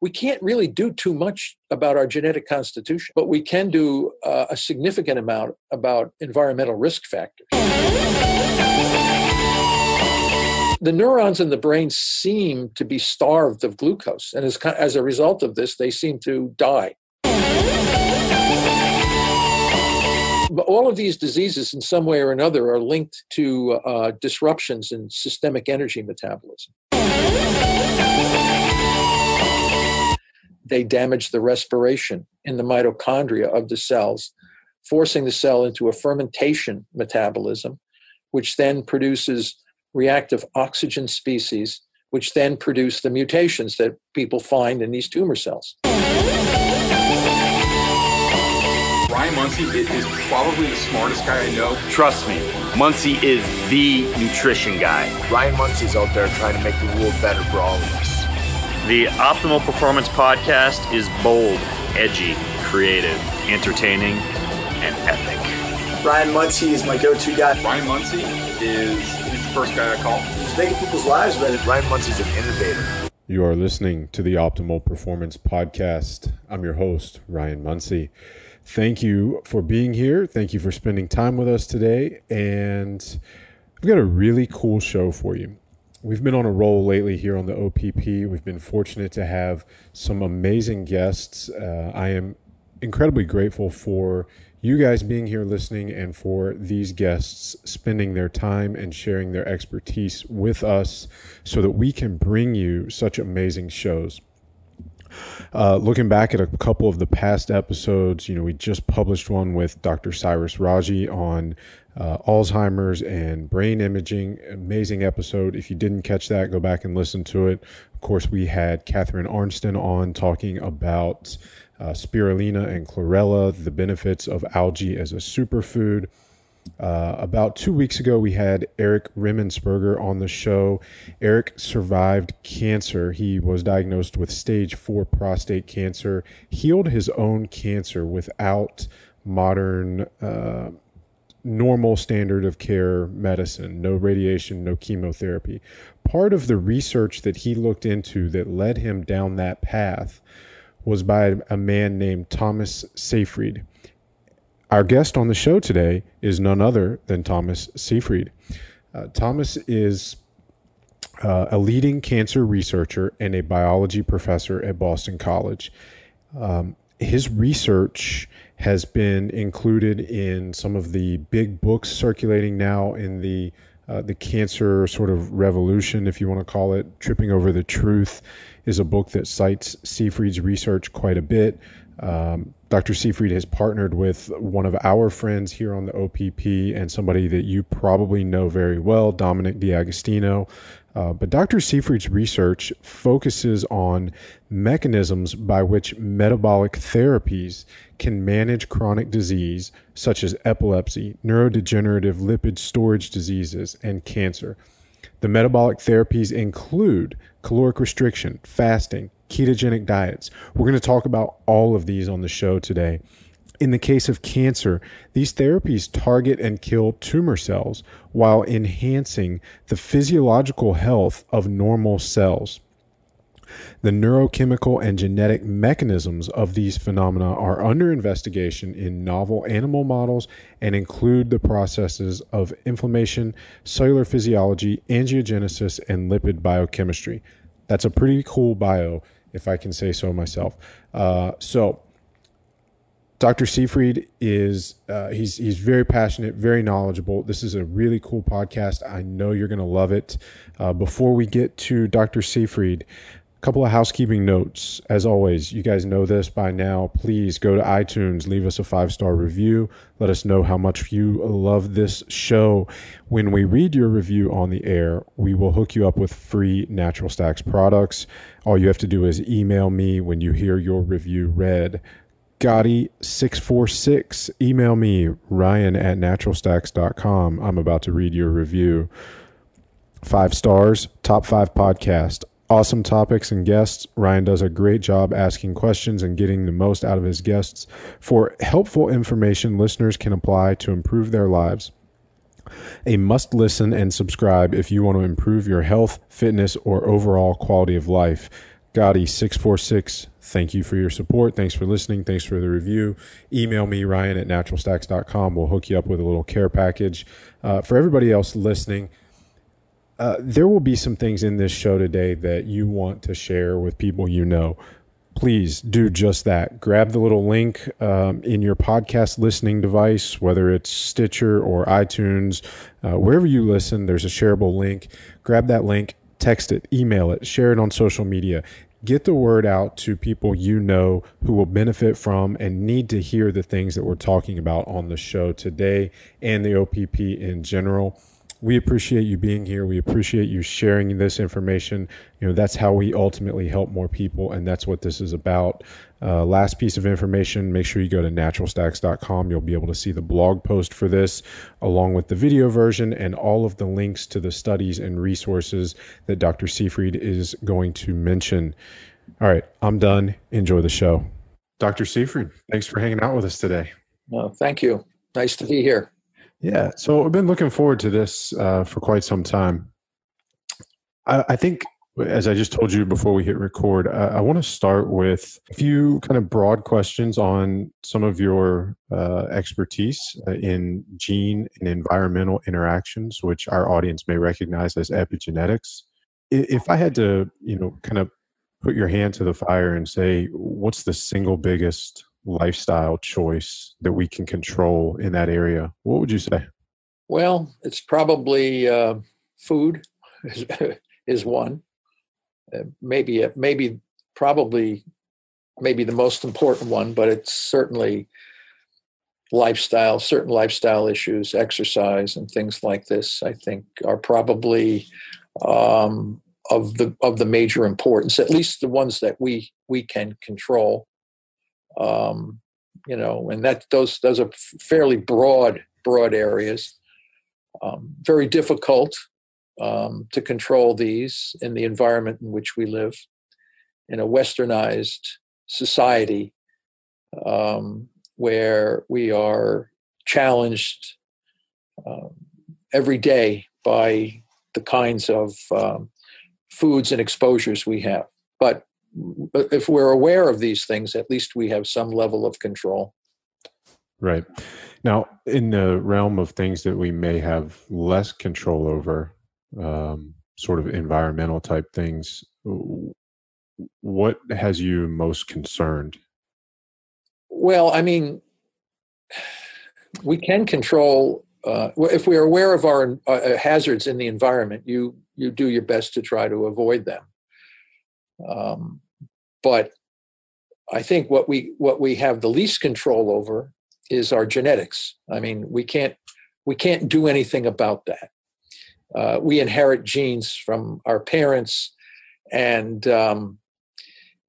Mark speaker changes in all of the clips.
Speaker 1: we can't really do too much about our genetic constitution, but we can do uh, a significant amount about environmental risk factors. The neurons in the brain seem to be starved of glucose, and as, as a result of this, they seem to die. But all of these diseases, in some way or another, are linked to uh, disruptions in systemic energy metabolism. They damage the respiration in the mitochondria of the cells, forcing the cell into a fermentation metabolism, which then produces reactive oxygen species, which then produce the mutations that people find in these tumor cells.
Speaker 2: Ryan Munsey is probably the smartest guy I know.
Speaker 3: Trust me, Munsey is the nutrition guy.
Speaker 4: Ryan Munsey's out there trying to make the world better for all of us.
Speaker 3: The Optimal Performance Podcast is bold, edgy, creative, entertaining, and epic.
Speaker 4: Ryan Munsey is my go-to guy.
Speaker 2: Ryan Munsey is he's the first guy I call.
Speaker 4: He's making people's lives better. Ryan Munsey's an innovator.
Speaker 5: You are listening to the Optimal Performance Podcast. I'm your host, Ryan Munsey. Thank you for being here. Thank you for spending time with us today. And I've got a really cool show for you. We've been on a roll lately here on the OPP. We've been fortunate to have some amazing guests. Uh, I am incredibly grateful for you guys being here listening and for these guests spending their time and sharing their expertise with us so that we can bring you such amazing shows. Uh, looking back at a couple of the past episodes, you know, we just published one with Dr. Cyrus Raji on uh, Alzheimer's and brain imaging. Amazing episode. If you didn't catch that, go back and listen to it. Of course, we had Catharine Arnston on talking about uh, spirulina and chlorella, the benefits of algae as a superfood. Uh, about two weeks ago, we had Eric Rimmensberger on the show. Eric survived cancer. He was diagnosed with stage four prostate cancer, healed his own cancer without modern, uh, normal standard of care medicine, no radiation, no chemotherapy. Part of the research that he looked into that led him down that path was by a man named Thomas Seyfried. Our guest on the show today is none other than Thomas Seyfried. Uh, Thomas is uh, a leading cancer researcher and a biology professor at Boston College. Um, his research has been included in some of the big books circulating now in the uh, the cancer sort of revolution, if you want to call it. Tripping Over the Truth is a book that cites Seyfried's research quite a bit. Um, Dr. Seyfried has partnered with one of our friends here on the OPP and somebody that you probably know very well, Dominic D'Agostino. Uh, but Dr. Seyfried's research focuses on mechanisms by which metabolic therapies can manage chronic disease such as epilepsy, neurodegenerative lipid storage diseases, and cancer. The metabolic therapies include caloric restriction, fasting, ketogenic diets. We're going to talk about all of these on the show today. In the case of cancer, these therapies target and kill tumor cells while enhancing the physiological health of normal cells. The neurochemical and genetic mechanisms of these phenomena are under investigation in novel animal models and include the processes of inflammation, cellular physiology, angiogenesis, and lipid biochemistry. That's a pretty cool bio, if I can say so myself. Uh, so, Dr. Seyfried is uh, he's he's very passionate, very knowledgeable. This is a really cool podcast. I know you're going to love it. Uh, before we get to Dr. Seyfried, a couple of housekeeping notes. As always, you guys know this by now. Please go to iTunes, leave us a five star review. Let us know how much you love this show. When we read your review on the air, we will hook you up with free Natural Stacks products. All you have to do is email me when you hear your review read. Gotti646. Email me, ryan at naturalstacks.com. I'm about to read your review. Five stars, top five podcast. Awesome topics and guests. Ryan does a great job asking questions and getting the most out of his guests. For helpful information listeners can apply to improve their lives. A must listen and subscribe if you want to improve your health, fitness, or overall quality of life Gotti646. Thank you for your support. Thanks for listening. Thanks for the review. Email me, Ryan at naturalstacks.com. We'll hook you up with a little care package. Uh, for everybody else listening, uh, there will be some things in this show today that you want to share with people you know. Please do just that. Grab the little link um, in your podcast listening device, whether it's Stitcher or iTunes, uh, wherever you listen, there's a shareable link. Grab that link, text it, email it, share it on social media. Get the word out to people you know who will benefit from and need to hear the things that we're talking about on the show today and the OPP in general we appreciate you being here. We appreciate you sharing this information. You know, that's how we ultimately help more people, and that's what this is about. Uh, last piece of information make sure you go to naturalstacks.com. You'll be able to see the blog post for this, along with the video version and all of the links to the studies and resources that Dr. Seyfried is going to mention. All right, I'm done. Enjoy the show. Dr. Seyfried, thanks for hanging out with us today.
Speaker 1: Well, thank you. Nice to be here.
Speaker 5: Yeah, so I've been looking forward to this uh, for quite some time. I, I, think, as I just told you before we hit record, I, I want to start with a few kind of broad questions on some of your uh, expertise uh, in gene and environmental interactions, which our audience may recognize as epigenetics. If I had to, you know, kind of put your hand to the fire and say, what's the single biggest lifestyle choice that we can control in that area, what would you say?
Speaker 1: Well, it's probably uh, food is, is one. Uh, maybe, uh, maybe, probably, maybe the most important one, but it's certainly lifestyle. Certain lifestyle issues, exercise, and things like this. I think are probably um, of the of the major importance. At least the ones that we we can control um, you know, and that those those are fairly broad broad areas. Um, very difficult um, to control these in the environment in which we live, in a westernized society um, where we are challenged uh, every day by the kinds of um, foods and exposures we have. But if we're aware of these things, at least we have some level of control.
Speaker 5: Right. Now, in the realm of things that we may have less control over, um, sort of environmental type things, what has you most concerned?
Speaker 1: Well, I mean, we can control uh, if we are aware of our uh, hazards in the environment. You you do your best to try to avoid them. Um, but I think what we what we have the least control over is our genetics. I mean, we can't we can't do anything about that. Uh, we inherit genes from our parents, and um,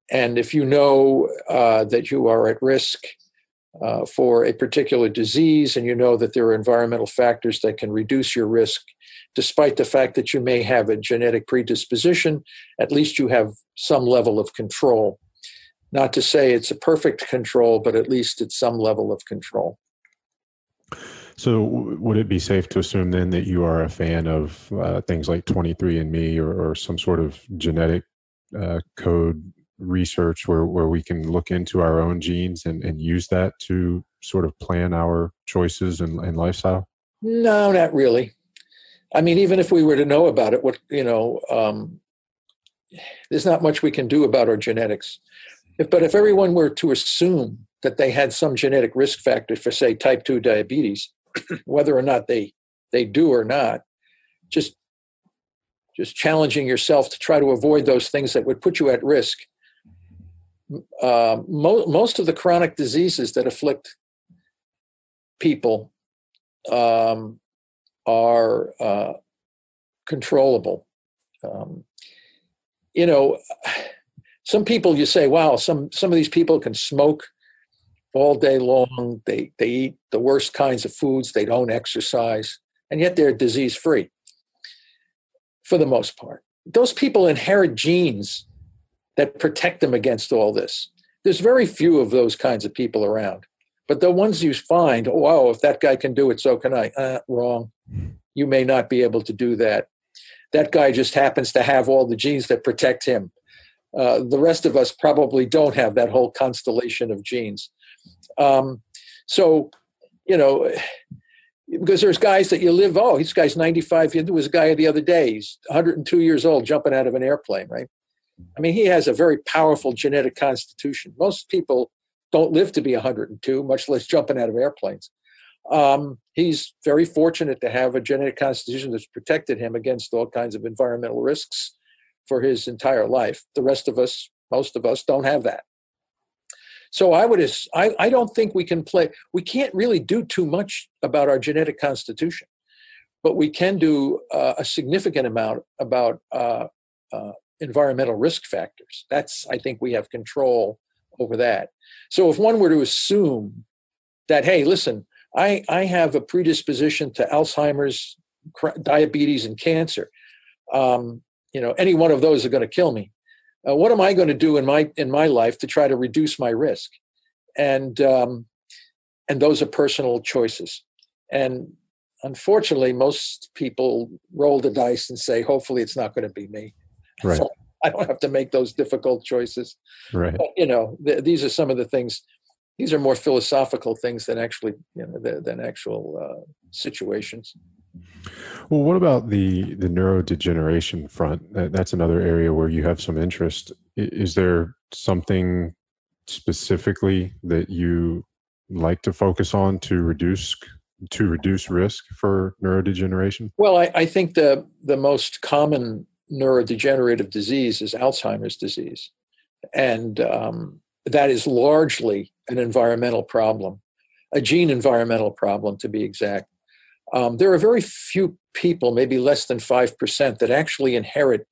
Speaker 1: and if you know uh, that you are at risk uh, for a particular disease, and you know that there are environmental factors that can reduce your risk, despite the fact that you may have a genetic predisposition, at least you have some level of control. Not to say it's a perfect control, but at least it's some level of control.
Speaker 5: So, would it be safe to assume then that you are a fan of uh, things like 23andMe or, or some sort of genetic uh, code research where, where we can look into our own genes and, and use that to sort of plan our choices and, and lifestyle?
Speaker 1: No, not really. I mean, even if we were to know about it, what you know, um, there's not much we can do about our genetics. If, but if everyone were to assume that they had some genetic risk factor for, say, type two diabetes, whether or not they they do or not, just just challenging yourself to try to avoid those things that would put you at risk. Uh, mo- most of the chronic diseases that afflict people um, are uh, controllable. Um, you know, some people you say, wow, some some of these people can smoke all day long. They they eat the worst kinds of foods. They don't exercise, and yet they're disease free for the most part. Those people inherit genes that protect them against all this. There's very few of those kinds of people around. But the ones you find, oh, wow, if that guy can do it, so can I. Uh, wrong. You may not be able to do that. That guy just happens to have all the genes that protect him. Uh, the rest of us probably don't have that whole constellation of genes. Um, so, you know, because there's guys that you live, oh, this guy's 95. There was a guy the other day, he's 102 years old, jumping out of an airplane, right? I mean, he has a very powerful genetic constitution. Most people don't live to be 102, much less jumping out of airplanes. Um, he's very fortunate to have a genetic constitution that's protected him against all kinds of environmental risks for his entire life. The rest of us, most of us, don't have that. So I would, I, I don't think we can play. We can't really do too much about our genetic constitution, but we can do uh, a significant amount about uh, uh, environmental risk factors. That's I think we have control over that. So if one were to assume that, hey, listen, I, I have a predisposition to Alzheimer's, diabetes, and cancer. Um, you know, any one of those are going to kill me. Uh, what am I going to do in my in my life to try to reduce my risk? And um, and those are personal choices. And unfortunately, most people roll the dice and say, hopefully, it's not going to be me.
Speaker 5: Right. So
Speaker 1: I don't have to make those difficult choices.
Speaker 5: Right.
Speaker 1: But, you know, th- these are some of the things. These are more philosophical things than actually, you know, than, than actual uh, situations.
Speaker 5: Well, what about the the neurodegeneration front? That's another area where you have some interest. Is there something specifically that you like to focus on to reduce to reduce risk for neurodegeneration?
Speaker 1: Well, I, I think the the most common neurodegenerative disease is Alzheimer's disease. And um, that is largely an environmental problem, a gene environmental problem to be exact. Um, there are very few people, maybe less than 5%, that actually inherit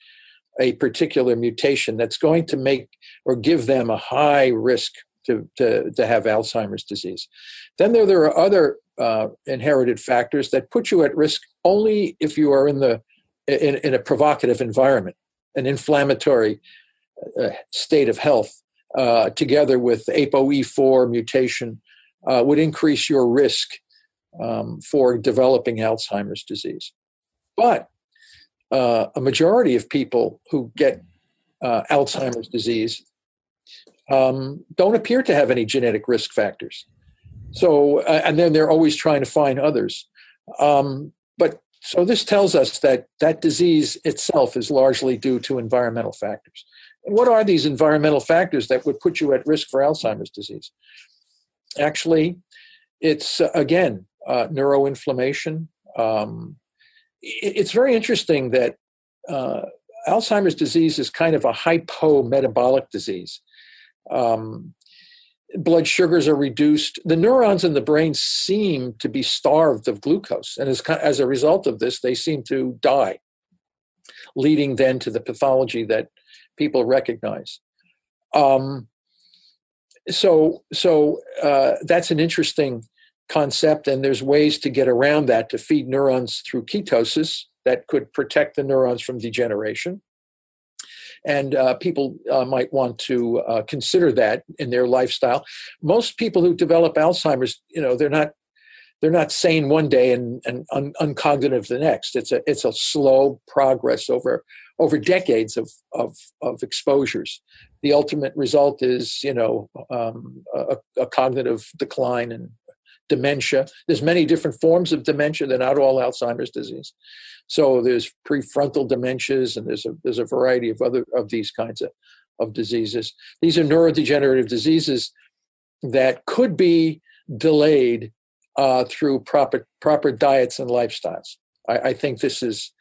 Speaker 1: a particular mutation that's going to make or give them a high risk to, to, to have Alzheimer's disease. Then there, there are other uh, inherited factors that put you at risk only if you are in the in, in a provocative environment, an inflammatory uh, state of health, uh, together with ApoE4 mutation, uh, would increase your risk um, for developing Alzheimer's disease. But uh, a majority of people who get uh, Alzheimer's disease um, don't appear to have any genetic risk factors. So, uh, and then they're always trying to find others. Um, but so this tells us that that disease itself is largely due to environmental factors. What are these environmental factors that would put you at risk for Alzheimer's disease? Actually, it's uh, again uh, neuroinflammation. Um, it's very interesting that uh, Alzheimer's disease is kind of a hypometabolic disease. Um, blood sugars are reduced. The neurons in the brain seem to be starved of glucose. And as, as a result of this, they seem to die, leading then to the pathology that people recognize. Um, so so uh, that's an interesting concept, and there's ways to get around that to feed neurons through ketosis that could protect the neurons from degeneration and uh, people uh, might want to uh, consider that in their lifestyle. Most people who develop Alzheimer's, you know, they're not they're not sane one day and, and un- uncognitive the next. It's a it's a slow progress over over decades of of, of exposures. The ultimate result is, you know, um, a, a cognitive decline and dementia. There's many different forms of dementia. They're not all Alzheimer's disease. So there's prefrontal dementias, and there's a there's a variety of other of these kinds of, of diseases. These are neurodegenerative diseases that could be delayed uh, through proper proper diets and lifestyles. I, I, think this is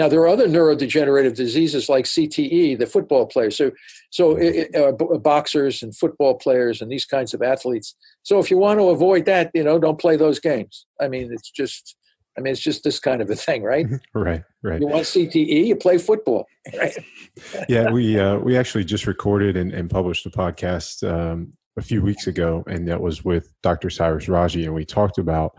Speaker 1: now there are other neurodegenerative diseases like CTE, the football players. So so it, uh, boxers and football players and these kinds of athletes. So if you want to avoid that, you know, don't play those games. I mean, it's just I mean, it's just this kind of a thing, right?
Speaker 5: right, right.
Speaker 1: You want CTE, you play football. Right?
Speaker 5: yeah, we uh, we actually just recorded and, and published a podcast um, a few weeks ago, and that was with Dr. Cyrus Raji, and we talked about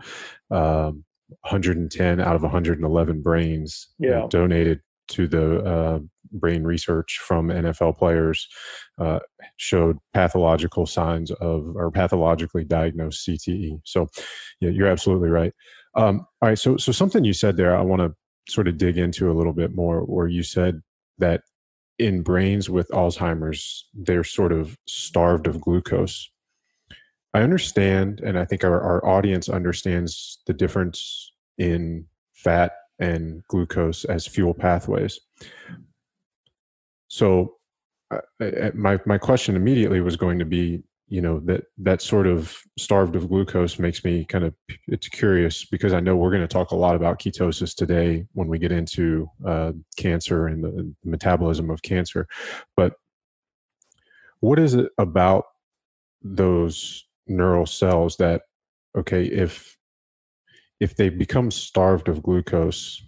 Speaker 5: um, 110 out of 111 brains
Speaker 1: yeah.
Speaker 5: donated to the uh, brain research from NFL players uh, showed pathological signs of or pathologically diagnosed CTE. So, yeah, you're absolutely right. Um, all right, so so something you said there, I want to sort of dig into a little bit more, where you said that in brains with Alzheimer's, they're sort of starved of glucose. I understand, and I think our, our audience understands the difference in fat and glucose as fuel pathways. So, uh, my my question immediately was going to be, you know, that that sort of starved of glucose makes me kind of it's curious because I know we're going to talk a lot about ketosis today when we get into uh, cancer and the, the metabolism of cancer, but what is it about those neural cells that okay if if they become starved of glucose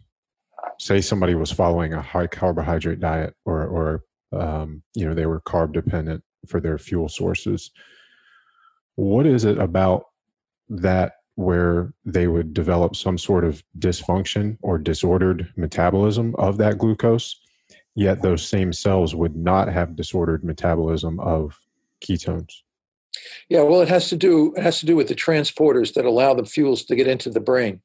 Speaker 5: say somebody was following a high carbohydrate diet or or um, you know they were carb dependent for their fuel sources what is it about that where they would develop some sort of dysfunction or disordered metabolism of that glucose yet those same cells would not have disordered metabolism of ketones
Speaker 1: yeah, well, it has to do it has to do with the transporters that allow the fuels to get into the brain.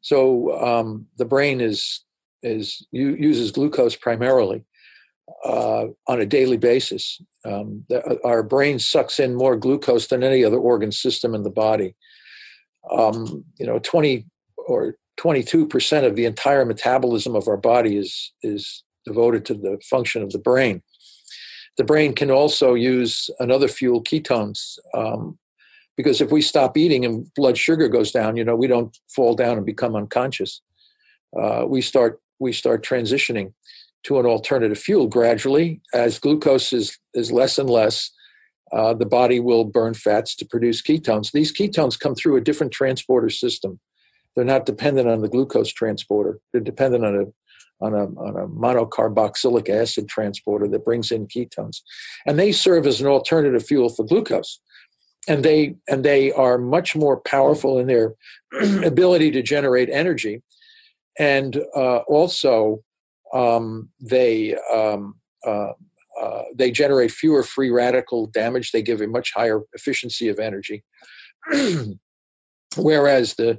Speaker 1: So um, the brain is is uses glucose primarily uh, on a daily basis. Um, the, uh, our brain sucks in more glucose than any other organ system in the body. Um, you know, twenty or twenty-two percent of the entire metabolism of our body is is devoted to the function of the brain the brain can also use another fuel, ketones, um, because if we stop eating and blood sugar goes down, you know, we don't fall down and become unconscious. Uh, we start we start transitioning to an alternative fuel gradually as glucose is is less and less. Uh, the body will burn fats to produce ketones. These ketones come through a different transporter system. They're not dependent on the glucose transporter. They're dependent on a on a, on a monocarboxylic acid transporter that brings in ketones. And they serve as an alternative fuel for glucose. And they, and they are much more powerful in their ability to generate energy. And uh, also, um, they, um, uh, uh, they generate fewer free radical damage. They give a much higher efficiency of energy. Whereas the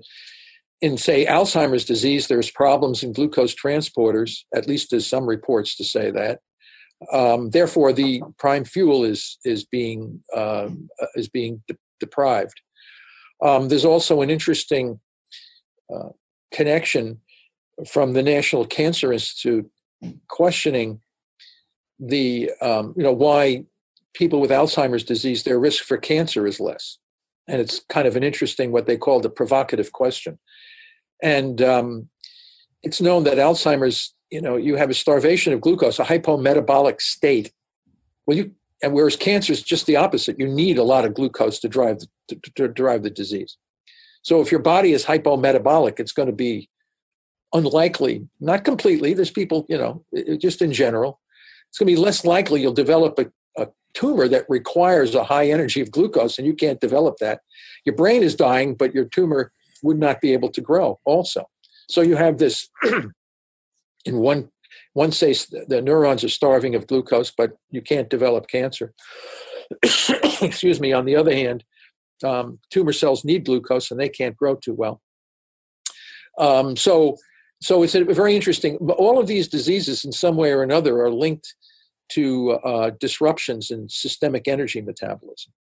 Speaker 1: in say Alzheimer's disease, there's problems in glucose transporters. At least there's some reports to say that. Um, therefore, the prime fuel is is being um, uh, is being de- deprived. Um, there's also an interesting uh, connection from the National Cancer Institute questioning the um, you know why people with Alzheimer's disease their risk for cancer is less, and it's kind of an interesting what they call the provocative question. And um, it's known that Alzheimer's, you know, you have a starvation of glucose, a hypometabolic state. Well, you and whereas cancer is just the opposite. You need a lot of glucose to drive to, to drive the disease. So if your body is hypometabolic, it's going to be unlikely, not completely. There's people, you know, just in general, it's going to be less likely you'll develop a, a tumor that requires a high energy of glucose, and you can't develop that. Your brain is dying, but your tumor would not be able to grow also. So you have this in one one says the neurons are starving of glucose, but you can't develop cancer. Excuse me. On the other hand, um, tumor cells need glucose and they can't grow too well. Um, so, so it's a very interesting. All of these diseases, in some way or another, are linked to uh, disruptions in systemic energy metabolism.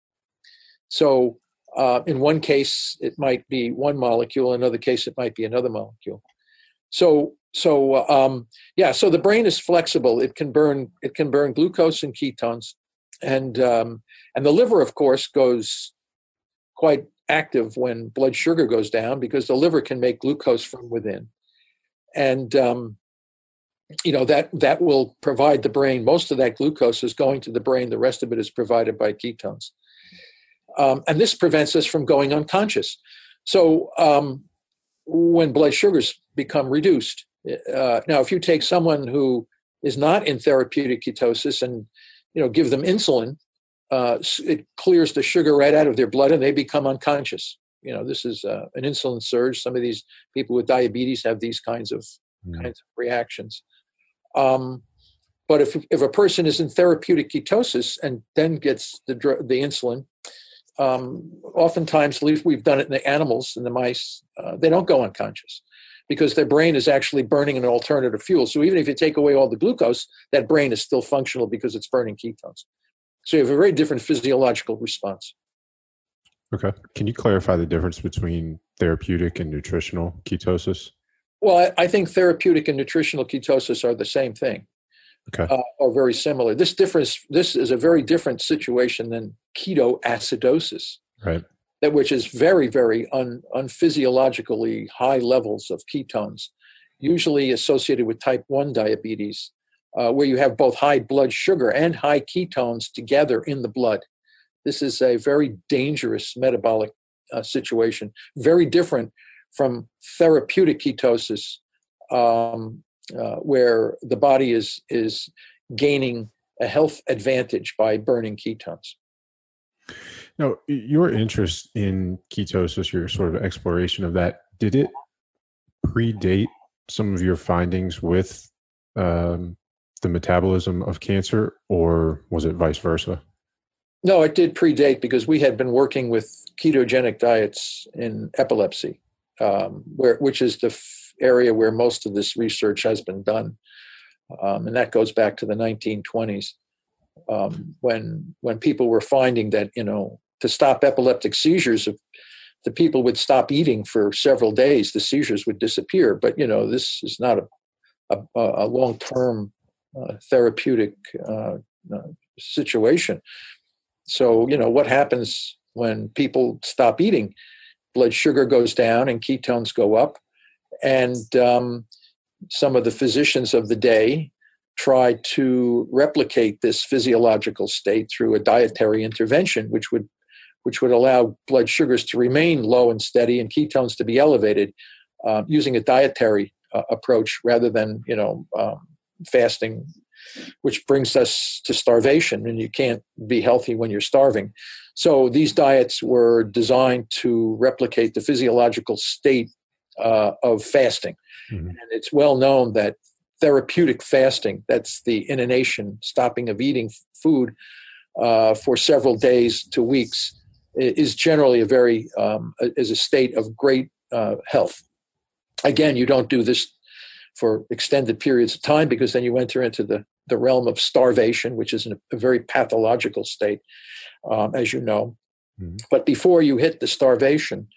Speaker 1: So, uh, in one case, it might be one molecule. In another case, it might be another molecule. So, so um, yeah. So the brain is flexible. It can burn. It can burn glucose and ketones, and um, and the liver, of course, goes quite active when blood sugar goes down because the liver can make glucose from within, and um, you know that that will provide the brain. Most of that glucose is going to the brain. The rest of it is provided by ketones. Um, and this prevents us from going unconscious. So um, when blood sugars become reduced, uh, now if you take someone who is not in therapeutic ketosis and you know give them insulin, uh, it clears the sugar right out of their blood and they become unconscious. You know this is uh, an insulin surge. Some of these people with diabetes have these kinds of mm. kinds of reactions. Um, but if if a person is in therapeutic ketosis and then gets the the insulin, um, oftentimes, at least we've done it in the animals and the mice, uh, they don't go unconscious. because their brain is actually burning an alternative fuel. So even if you take away all the glucose, that brain is still functional because it's burning ketones. So you have a very different physiological response.
Speaker 5: Okay. Can you clarify the difference between therapeutic and nutritional ketosis?
Speaker 1: Well, I, I think therapeutic and nutritional ketosis are the same thing.
Speaker 5: Okay.
Speaker 1: Uh, are very similar. This difference, this is a very different situation than ketoacidosis,
Speaker 5: Right.
Speaker 1: that which is very, very un, unphysiologically high levels of ketones, usually associated with type one diabetes, uh, where you have both high blood sugar and high ketones together in the blood. This is a very dangerous metabolic uh, situation, very different from therapeutic ketosis, um, uh, where the body is is gaining a health advantage by burning ketones.
Speaker 5: Now, your interest in ketosis, your sort of exploration of that, did it predate some of your findings with um, the metabolism of cancer, or was it vice versa?
Speaker 1: No, it did predate because we had been working with ketogenic diets in epilepsy, um, where which is the f- area where most of this research has been done, um, and that goes back to the 1920s, um, when when people were finding that you know to stop epileptic seizures, if the people would stop eating for several days, the seizures would disappear. But you know this is not a a, a long term uh, therapeutic uh, uh, situation. So, you know, what happens when people stop eating? Blood sugar goes down and ketones go up. And um, some of the physicians of the day try to replicate this physiological state through a dietary intervention, which would which would allow blood sugars to remain low and steady and ketones to be elevated uh, using a dietary uh, approach rather than you know um, fasting which brings us to starvation and you can't be healthy when you're starving. So these diets were designed to replicate the physiological state uh, of fasting.
Speaker 5: Mhm.
Speaker 1: and it's well known that therapeutic fasting that's the inundation stopping of eating food uh, for several days to weeks, is generally a very um, is a state of great uh, health. Again you don't do this for extended periods of time because then you enter into the, the realm of starvation, which is a very pathological state, um, as you know.
Speaker 5: Mhm.
Speaker 1: But before you hit the starvation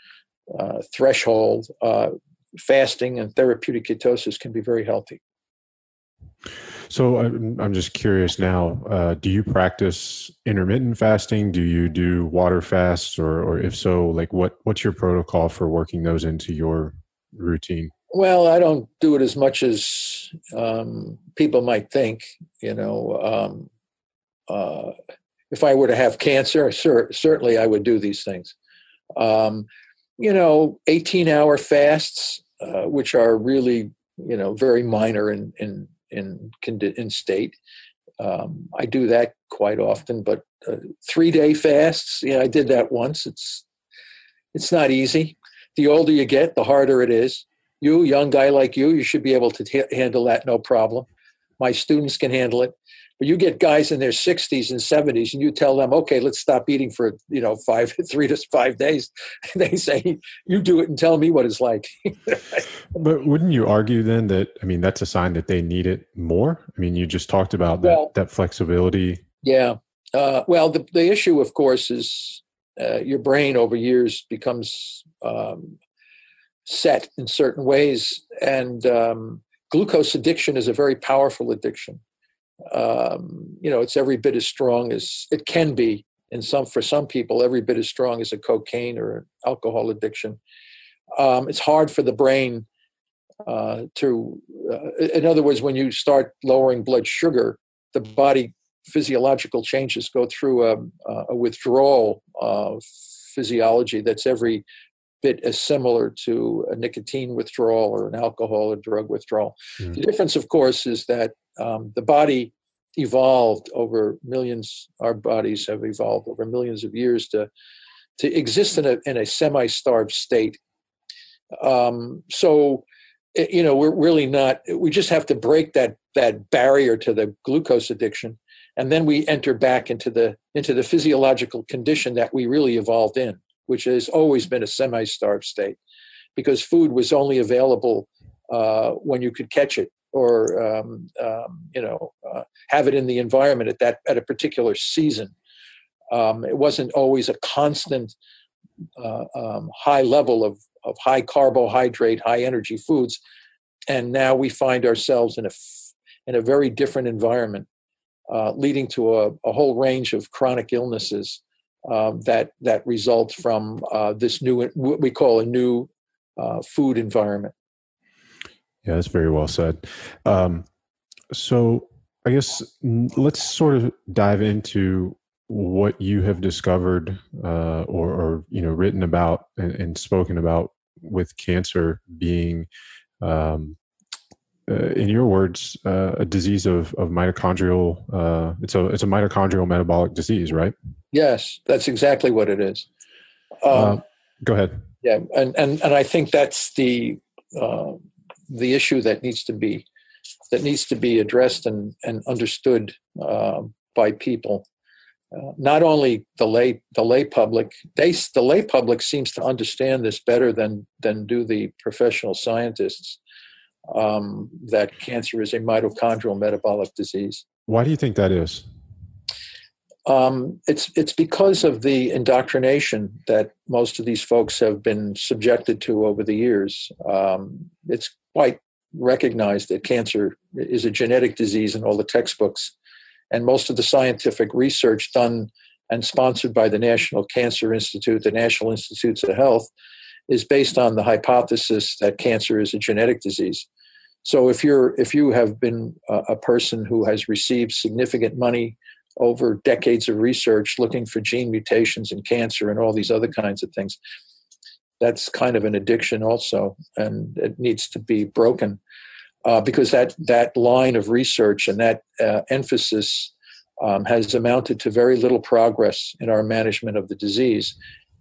Speaker 1: uh, threshold, uh, fasting and therapeutic ketosis can be very healthy.
Speaker 5: So I'm, I'm just curious now. Uh, do you practice intermittent fasting? Do you do water fasts, or, or if so, like what what's your protocol for working those into your routine?
Speaker 1: Well, I don't do it as much as um, people might think. You know, um, uh, if I were to have cancer, cer- certainly I would do these things. Um, you know, 18 hour fasts, uh, which are really, you know, very minor in, in, in, in state. Um, I do that quite often, but uh, three day fasts, yeah, I did that once. It's, it's not easy. The older you get, the harder it is you young guy like you you should be able to t- handle that no problem. My students can handle it. But you get guys in their 60s and 70s and you tell them okay let's stop eating for you know five three to five days. And they say you do it and tell me what it's like.
Speaker 5: But wouldn't you argue then that I mean that's a sign that they need it more? I mean, you just talked about that
Speaker 1: Well-
Speaker 5: that flexibility.
Speaker 1: yeah. Uh, well the, the issue of course is uh, your brain over years becomes um, set in certain ways. And um, glucose addiction is a very powerful addiction. Um, you know it's every bit as strong as it can be in some for some people every bit as strong as a cocaine or alcohol addiction. Um, it's hard for the brain uh, to uh, in other words when you start lowering blood sugar the body physiological changes go through a, a withdrawal physiology that's every bit as similar to a nicotine withdrawal or an alcohol or drug withdrawal.
Speaker 5: Mhm.
Speaker 1: The difference, of course, is that um, the body evolved over millions. Our bodies have evolved over millions of years to to exist in a in a semi-starved state. Um, so, you know, we're really not. We just have to break that that barrier to the glucose addiction, and then we enter back into the into the physiological condition that we really evolved in which has always been a semi-starved state because food was only available uh, when you could catch it or um, um, you know uh, have it in the environment at that at a particular season. Um, it wasn't always a constant uh, um, high level of of high carbohydrate, high energy foods, and now we find ourselves in a in a very different environment, uh, leading to a, a, whole range of chronic illnesses uh, that that result from uh, this new what we call a new uh, food environment.
Speaker 5: Yeah, that's very well said. Um, so I guess let's sort of dive into what you have discovered uh, or, or, you know written about and, and, spoken about with cancer being um, uh, in your words uh, a disease of, of mitochondrial uh, it's a it's a mitochondrial metabolic disease right
Speaker 1: yes that's exactly what it is.
Speaker 5: Uh, um, go ahead.
Speaker 1: Yeah and, and and i think that's the uh, the issue that needs to be that needs to be addressed and and understood by people. Uh, not only the lay the lay public they the lay public seems to understand this better than than do the professional scientists um, that cancer is a mitochondrial metabolic disease.
Speaker 5: Why do you think that is
Speaker 1: um, it's it's because of the indoctrination that most of these folks have been subjected to over the years um, it's quite recognized that cancer is a genetic disease in all the textbooks and most of the scientific research done and sponsored by the National Cancer Institute, the National Institutes of Health, is based on the hypothesis that cancer is a genetic disease. So if you're if you have been a, a person who has received significant money over decades of research looking for gene mutations in cancer and all these other kinds of things, that's kind of an addiction also, and it needs to be broken uh, because that that line of research and that uh, emphasis um, has amounted to very little progress in our management of the disease.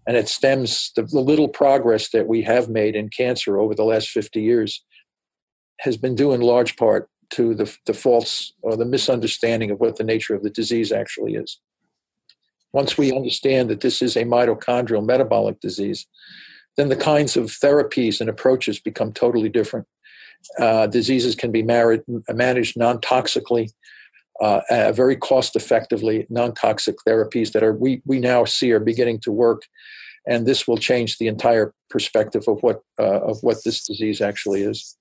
Speaker 1: And it stems the, the little progress that we have made in cancer over the last 50 years has been due in large part to the, the false or the misunderstanding of what the nature of the disease actually is. Once we understand that this is a mitochondrial metabolic disease, then the kinds of therapies and approaches become totally different. Uh, diseases can be married, managed non toxically, uh, uh, very cost effectively, non toxic therapies that are we, we now see are beginning to work. And this will change the entire perspective of what uh, of what this disease actually is.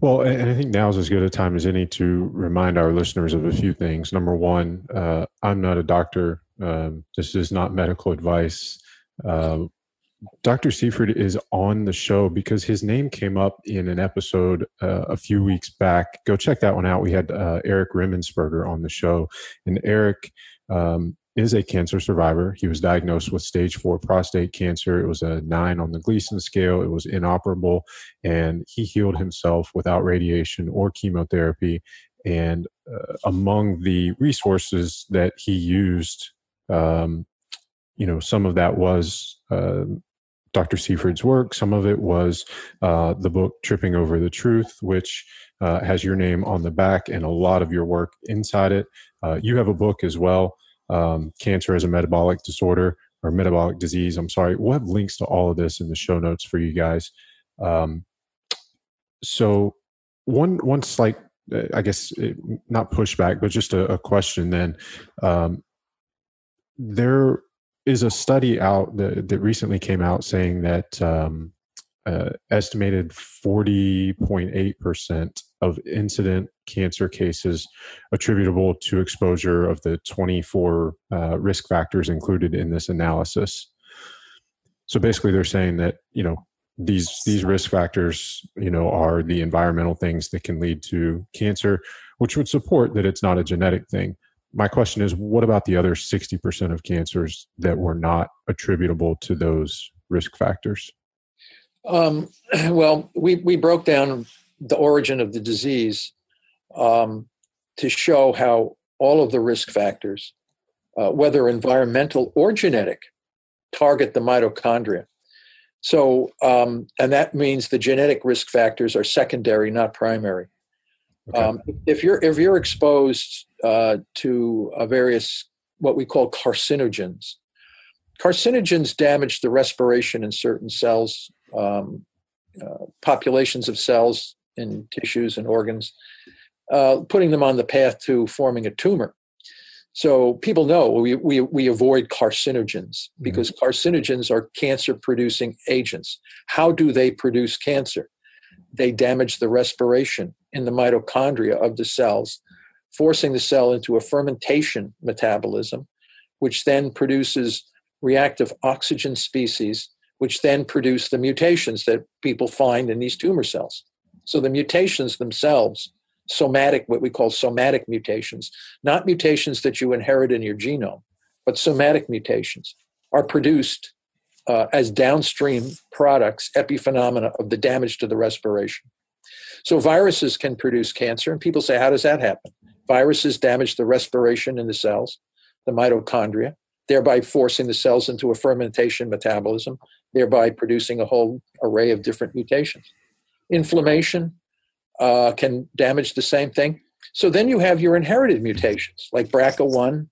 Speaker 5: Well, and I think now is as good a time as any to remind our listeners of a few things. Number one, uh, I'm not a doctor. Um, this is not medical advice. Uh, Dr. Seyfried is on the show because his name came up in an episode uh, a few weeks back. Go check that one out. We had uh, Eric Rimmensberger on the show, and Eric um, is a cancer survivor. He was diagnosed with stage four prostate cancer. It was a nine on the Gleason scale. It was inoperable, and he healed himself without radiation or chemotherapy. And uh, among the resources that he used, um, you know, some of that was uh, Dr. Seyfried's work. Some of it was uh, the book Tripping Over the Truth, which uh, has your name on the back and a lot of your work inside it. Uh, you have a book as well, um, Cancer as a Metabolic Disorder or Metabolic Disease. I'm sorry. We'll have links to all of this in the show notes for you guys. Um, so, one one slight, uh, I guess, uh, not pushback, but just a, a question. Then, um, there is a study out that, that recently came out saying that um, uh, estimated 40.8% of incident cancer cases attributable to exposure of the 24 uh, risk factors included in this analysis. So basically, they're saying that you know these these risk factors you know are the environmental things that can lead to cancer, which would support that it's not a genetic thing my question is what about the other 60% of cancers that were not attributable to those risk factors
Speaker 1: um, well we, we broke down the origin of the disease um, to show how all of the risk factors uh, whether environmental or genetic target the mitochondria so um, and that means the genetic risk factors are secondary not primary Okay. Um, if you're if you're exposed uh, to various what we call carcinogens, carcinogens damage the respiration in certain cells um, uh, populations of cells in tissues and organs, uh, putting them on the path to forming a tumor. So people know we, we, we avoid carcinogens
Speaker 5: Mm-hmm.
Speaker 1: because carcinogens are cancer producing agents. How do they produce cancer? They damage the respiration in the mitochondria of the cells, forcing the cell into a fermentation metabolism, which then produces reactive oxygen species, which then produce the mutations that people find in these tumor cells. So the mutations themselves, somatic, what we call somatic mutations, not mutations that you inherit in your genome, but somatic mutations, are produced uh, as downstream products, epiphenomena of the damage to the respiration. So viruses can produce cancer, and people say, how does that happen? Viruses damage the respiration in the cells, the mitochondria, thereby forcing the cells into a fermentation metabolism, thereby producing a whole array of different mutations. Inflammation uh, can damage the same thing. So then you have your inherited mutations like BRCA1,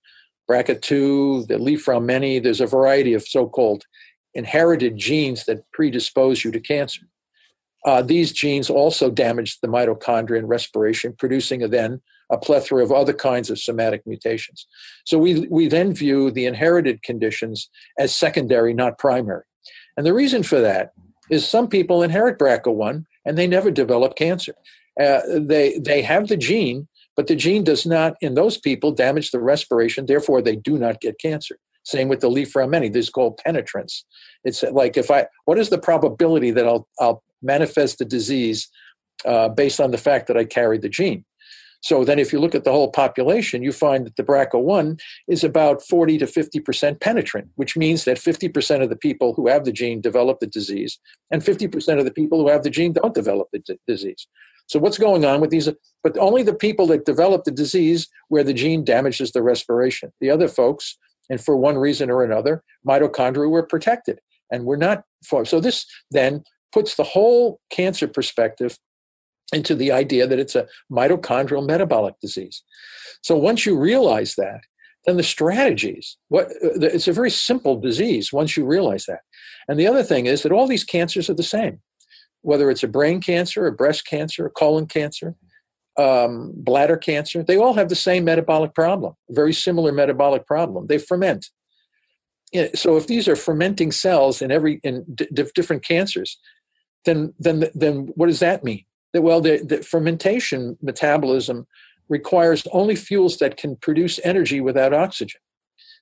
Speaker 1: BRCA2, the Li-Fraumeni. There's a variety of so-called inherited genes that predispose you to cancer. Uh, these genes also damage the mitochondria and respiration, producing a, then a plethora of other kinds of somatic mutations. So we, we then view the inherited conditions as secondary, not primary. And the reason for that is some people inherit BRCA1 and they never develop cancer. Uh, they, they have the gene, but the gene does not, in those people, damage the respiration. Therefore, they do not get cancer. Same with the Li-Fraumeni. This is called penetrance. It's like if I, what is the probability that I'll, I'll manifest the disease uh, based on the fact that I carry the gene? So then, if you look at the whole population, you find that the BRCA1 is about 40 to 50% penetrant, which means that 50% of the people who have the gene develop the disease, and 50% of the people who have the gene don't develop the d- disease. So, what's going on with these? But only the people that develop the disease where the gene damages the respiration. The other folks, and for one reason or another, mitochondria were protected and we're not for. So, this then puts the whole cancer perspective into the idea that it's a mitochondrial metabolic disease. So once you realize that, then the strategies, what it's a very simple disease once you realize that. And the other thing is that all these cancers are the same, whether it's a brain cancer, a breast cancer, a colon cancer, um, bladder cancer, they all have the same metabolic problem, very similar metabolic problem. They ferment. So if these are fermenting cells in every in d- different cancers, then then then what does that mean? That well the, fermentation metabolism requires only fuels that can produce energy without oxygen.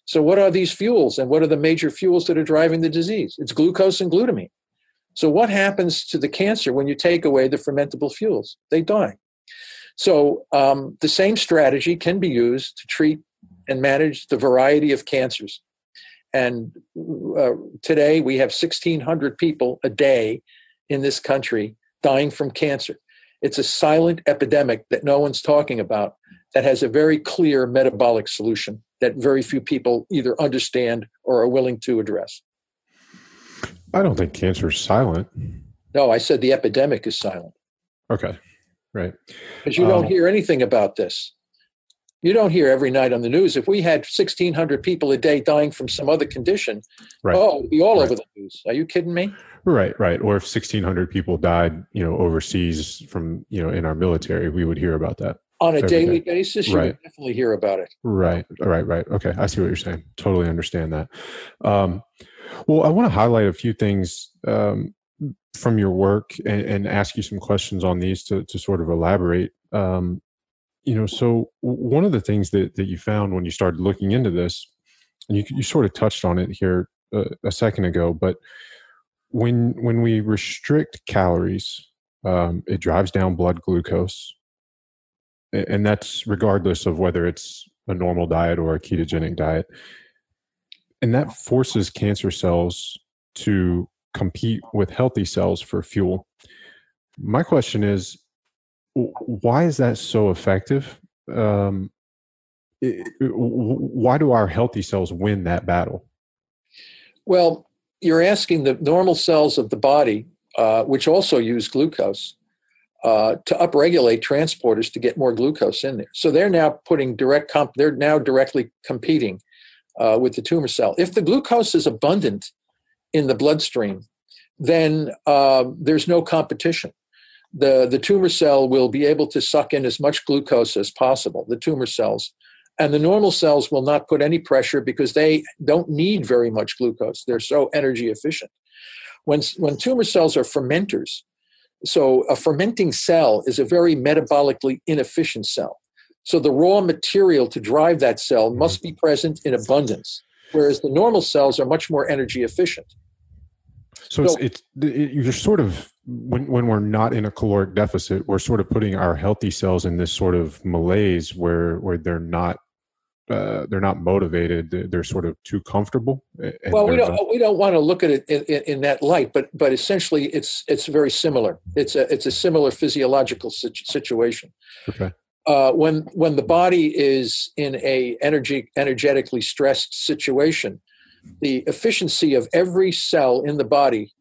Speaker 1: So what are these fuels and what are the major fuels that are driving the disease? It's glucose and glutamine. So what happens to the cancer when you take away the fermentable fuels? They die. So um, the same strategy can be used to treat and manage the variety of cancers. And uh, today we have 1600 people a day in this country dying from cancer. It's a silent epidemic that no one's talking about that has a very clear metabolic solution that very few people either understand or are willing to address.
Speaker 5: I don't think cancer is silent.
Speaker 1: No, I said the epidemic is silent.
Speaker 5: Okay, right.
Speaker 1: Because you don't
Speaker 5: Um,
Speaker 1: hear anything about this. You don't hear every night on the news. If we had 1,600 people a day dying from some other condition,
Speaker 5: Right.
Speaker 1: oh, it'd be all
Speaker 5: Right.
Speaker 1: over the news. Are you kidding me?
Speaker 5: Right, right. Or if 1,600 people died, you know, overseas from, you know, in our military, we would hear about that.
Speaker 1: On a daily
Speaker 5: day.
Speaker 1: basis, you
Speaker 5: Right.
Speaker 1: would definitely hear about it.
Speaker 5: Right, right, right. Okay, I see what you're saying. Totally understand that. Um, well, I want to highlight a few things um, from your work and, and ask you some questions on these to, to sort of elaborate. Um, you know, so one of the things that, that you found when you started looking into this, and you, you sort of touched on it here a, a second ago, but when when we restrict calories, um, it drives down blood glucose, and that's regardless of whether it's a normal diet or a ketogenic diet. And that forces cancer cells to compete with healthy cells for fuel. My question is why is that so effective? Um, i- i- w- why do our healthy cells win that battle?
Speaker 1: Well, you're asking the normal cells of the body, uh, which also use glucose, uh, to upregulate transporters to get more glucose in there. So they're now putting direct comp. They're now directly competing uh, with the tumor cell. If the glucose is abundant in the bloodstream, then uh, there's no competition. The, the tumor cell will be able to suck in as much glucose as possible, the tumor cells. And the normal cells will not put any pressure because they don't need very much glucose. They're so energy efficient. When, when tumor cells are fermenters, so a fermenting cell is a very metabolically inefficient cell. So the raw material to drive that cell must be mm-hmm. present in abundance, whereas the normal cells are much more energy efficient.
Speaker 5: So, so it's, it's it, you're sort of when when we're not in a caloric deficit, we're sort of putting our healthy cells in this sort of malaise where where they're not uh, they're not motivated. They're sort of too comfortable.
Speaker 1: Well, we don't not, we don't want to look at it in, in, in, that light, but but essentially, it's it's very similar. It's a it's a similar physiological situation.
Speaker 5: Okay.
Speaker 1: Uh, when when the body is in a energy energetically stressed situation, the efficiency of every cell in the body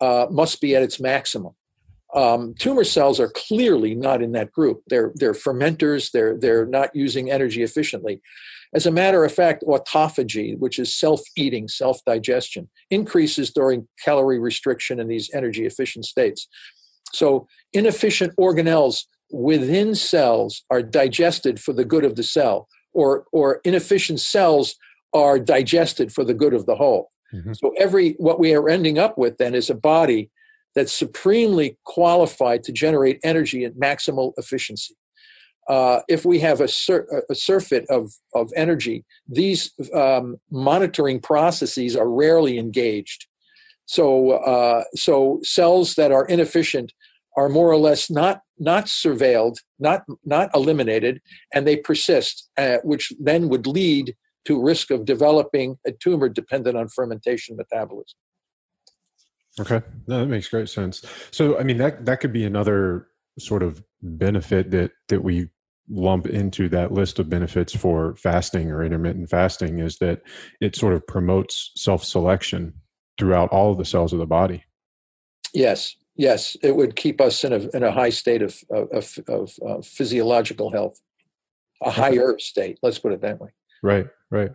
Speaker 1: uh, must be at its maximum. Um, tumor cells are clearly not in that group. They're they're fermenters. They're they're not using energy efficiently. As a matter of fact, autophagy, which is self-eating, self-digestion, increases during calorie restriction in these energy efficient states. So inefficient organelles within cells are digested for the good of the cell, or or inefficient cells are digested for the good of the whole. Mm-hmm. So every what we are ending up with then is a body that's supremely qualified to generate energy at maximal efficiency. Uh, if we have a, sur- a, surfeit of, of energy, these um, monitoring processes are rarely engaged. So, uh, so cells that are inefficient are more or less not not surveilled, not not eliminated, and they persist, uh, which then would lead to risk of developing a tumor dependent on fermentation metabolism.
Speaker 5: Okay, no, that makes great sense. So, I mean, that that could be another sort of benefit that that we lump into that list of benefits for fasting or intermittent fasting is that it sort of promotes self-selection throughout all of the cells of the body.
Speaker 1: Yes, yes, it would keep us in a in a high state of of, of, of uh, physiological health, a higher state. Let's put it that way.
Speaker 5: Right, right.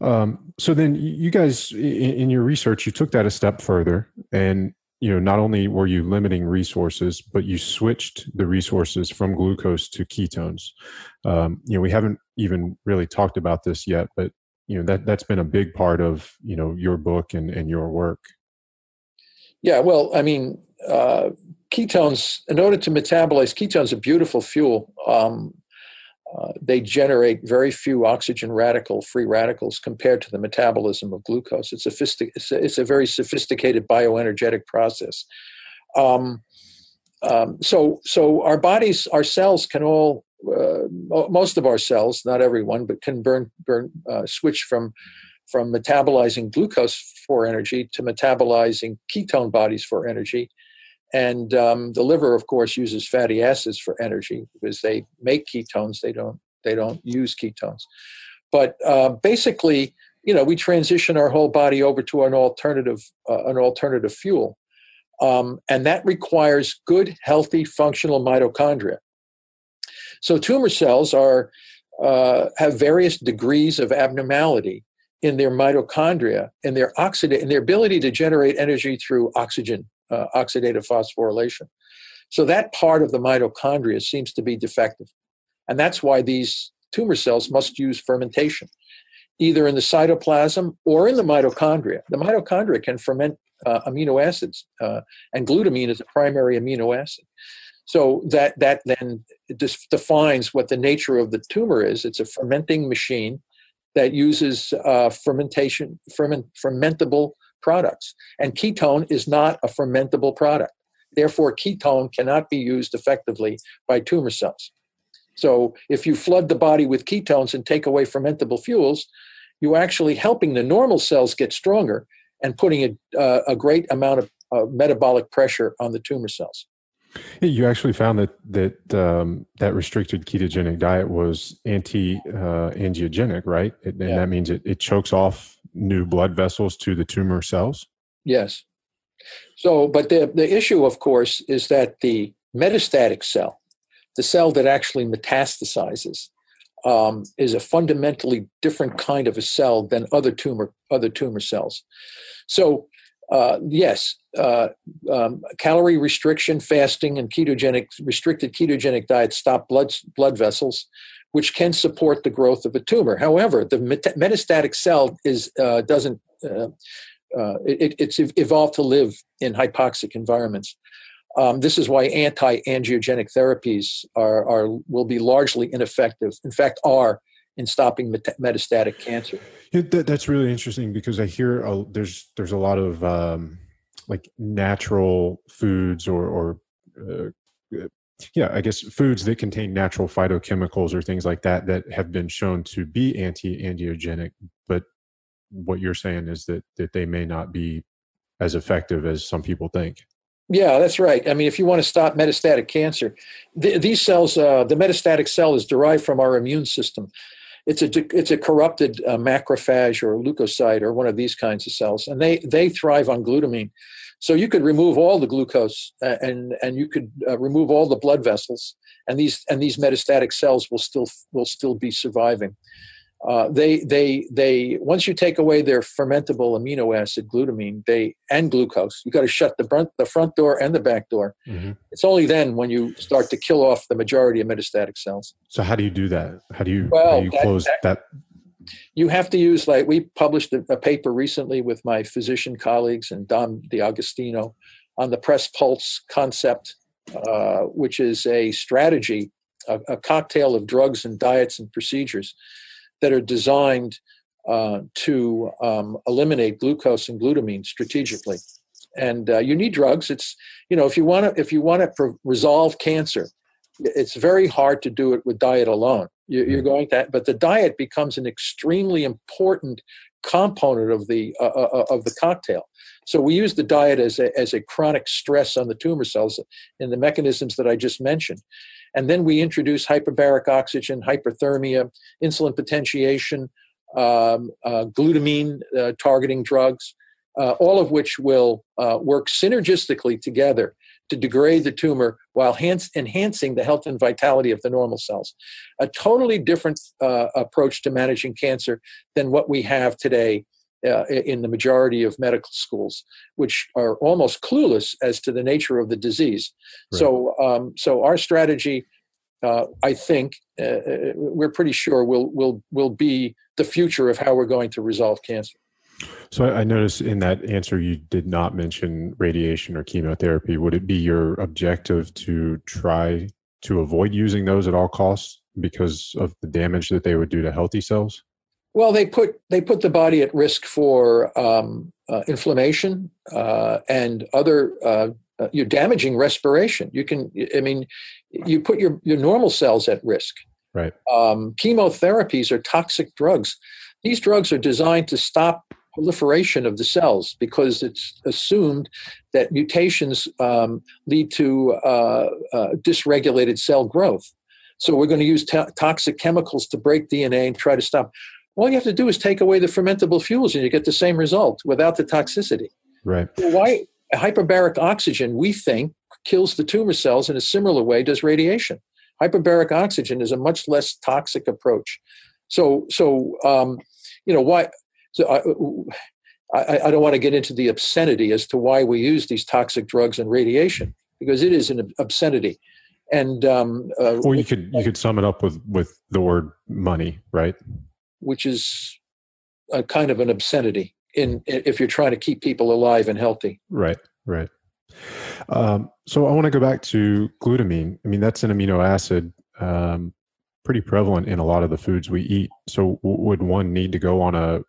Speaker 5: Um, so then you guys, in, in, your research, you took that a step further, and you know not only were you limiting resources, but you switched the resources from glucose to ketones. Um, you know, we haven't even really talked about this yet, but you know that that's been a big part of you know your book and and your work.
Speaker 1: Yeah, well, I mean, uh, ketones. In order to metabolize ketones, a beautiful fuel. Um, uh, they generate very few oxygen radical free radicals compared to the metabolism of glucose. It's, sophistic- it's, a, it's a very sophisticated bioenergetic process. Um, um, so, so our bodies, our cells can all, uh, most of our cells, not everyone, but can burn, burn, uh, switch from from metabolizing glucose for energy to metabolizing ketone bodies for energy and um, the liver, of course, uses fatty acids for energy because they make ketones. They don't. They don't use ketones. But uh, basically, you know, we transition our whole body over to an alternative, uh, an alternative fuel, um, and that requires good, healthy, functional mitochondria. So tumor cells are uh, have various degrees of abnormality in their mitochondria and their oxida in their ability to generate energy through oxygen uh, oxidative phosphorylation. So that part of the mitochondria seems to be defective. And that's why these tumor cells must use fermentation, either in the cytoplasm or in the mitochondria. The mitochondria can ferment uh, amino acids, uh, and glutamine is a primary amino acid. So that, that then defines what the nature of the tumor is. It's a fermenting machine that uses uh, fermentation, ferment, fermentable products. And ketone is not a fermentable product. Therefore, ketone cannot be used effectively by tumor cells. So, if you flood the body with ketones and take away fermentable fuels, you're actually helping the normal cells get stronger and putting a, uh, a great amount of uh, metabolic pressure on the tumor cells.
Speaker 5: You actually found that that um, that restricted ketogenic diet was anti-angiogenic, uh, right? and yeah. that means it, it chokes off new blood vessels to the tumor cells.
Speaker 1: Yes. So, but the the issue, of course, is that the metastatic cell, the cell that actually metastasizes, um, is a fundamentally different kind of a cell than other tumor other tumor cells. So uh, yes, uh, um, calorie restriction, fasting, and ketogenic restricted ketogenic diet stop blood blood vessels, which can support the growth of a tumor. However, the met- metastatic cell is uh, doesn't uh, uh, it, it's evolved to live in hypoxic environments. Um, this is why anti-angiogenic therapies are, are will be largely ineffective. In fact, are in stopping met- metastatic cancer.
Speaker 5: Yeah, that, that's really interesting because I hear there's there's a lot of um, like natural foods or or uh, yeah, I guess foods that contain natural phytochemicals or things like that that have been shown to be anti-angiogenic, but what you're saying is that that they may not be as effective as some people think.
Speaker 1: Yeah, that's right. I mean, if you want to stop metastatic cancer, th- these cells, uh, the metastatic cell is derived from our immune system it's a it's a corrupted uh, macrophage or leukocyte or one of these kinds of cells, and they they thrive on glutamine. So you could remove all the glucose uh, and and you could uh, remove all the blood vessels, and these and these metastatic cells will still will still be surviving. Uh, they they they once you take away their fermentable amino acid glutamine they and glucose you got to shut the front the front door and the back door. Mm-hmm. it's only then when you start to kill off the majority of metastatic cells.
Speaker 5: So how do you do that? How do you, well, do you that, close that, that,
Speaker 1: you have to use like we published a, a, paper recently with my physician colleagues and Dom D'Agostino on the press pulse concept uh, which is a strategy a, a cocktail of drugs and diets and procedures that are designed uh, to um, eliminate glucose and glutamine strategically. And uh, you need drugs. It's you know if you want to if you want to resolve cancer, it's very hard to do it with diet alone. You, you're mm-hmm. going to, but the diet becomes an extremely important component of the uh, uh, uh, of the cocktail. So we use the diet as a, as a chronic stress on the tumor cells in the mechanisms that I just mentioned. And then we introduce hyperbaric oxygen, hyperthermia, insulin potentiation, um, uh, glutamine uh, targeting drugs, uh, all of which will uh, work synergistically together to degrade the tumor while enhancing the health and vitality of the normal cells. A totally different uh, approach to managing cancer than what we have today uh, in the majority of medical schools, which are almost clueless as to the nature of the disease. Right. So, um, so our strategy, uh, I think, uh, uh, we're pretty sure will will will be the future of how we're going to resolve cancer.
Speaker 5: So I noticed in that answer you did not mention radiation or chemotherapy. Would it be your objective to try to avoid using those at all costs because of the damage that they would do to healthy cells?
Speaker 1: Well, they put they put the body at risk for um, uh, inflammation uh, and other uh, uh, you're damaging respiration. You can, I mean, you put your your normal cells at risk.
Speaker 5: Right.
Speaker 1: Um, chemotherapies are toxic drugs. These drugs are designed to stop proliferation of the cells because it's assumed that mutations um, lead to uh, uh, dysregulated cell growth. So we're going to use to- toxic chemicals to break DNA and try to stop all you have to do is take away the fermentable fuels and you get the same result without the toxicity.
Speaker 5: Right.
Speaker 1: Why hyperbaric oxygen, we think, kills the tumor cells in a similar way does radiation. Hyperbaric oxygen is a much less toxic approach. So, so um, you know why? So I, I, I don't want to get into the obscenity as to why we use these toxic drugs and radiation because it is an obscenity. And um,
Speaker 5: uh, or you could you could sum it up with with the word money, right?
Speaker 1: Which is a kind of an obscenity in if you're trying to keep people alive and healthy.
Speaker 5: Right, right. Um, so I want to go back to glutamine. I mean, that's an amino acid, um, pretty prevalent in a lot of the foods we eat. So w- would one need to go on a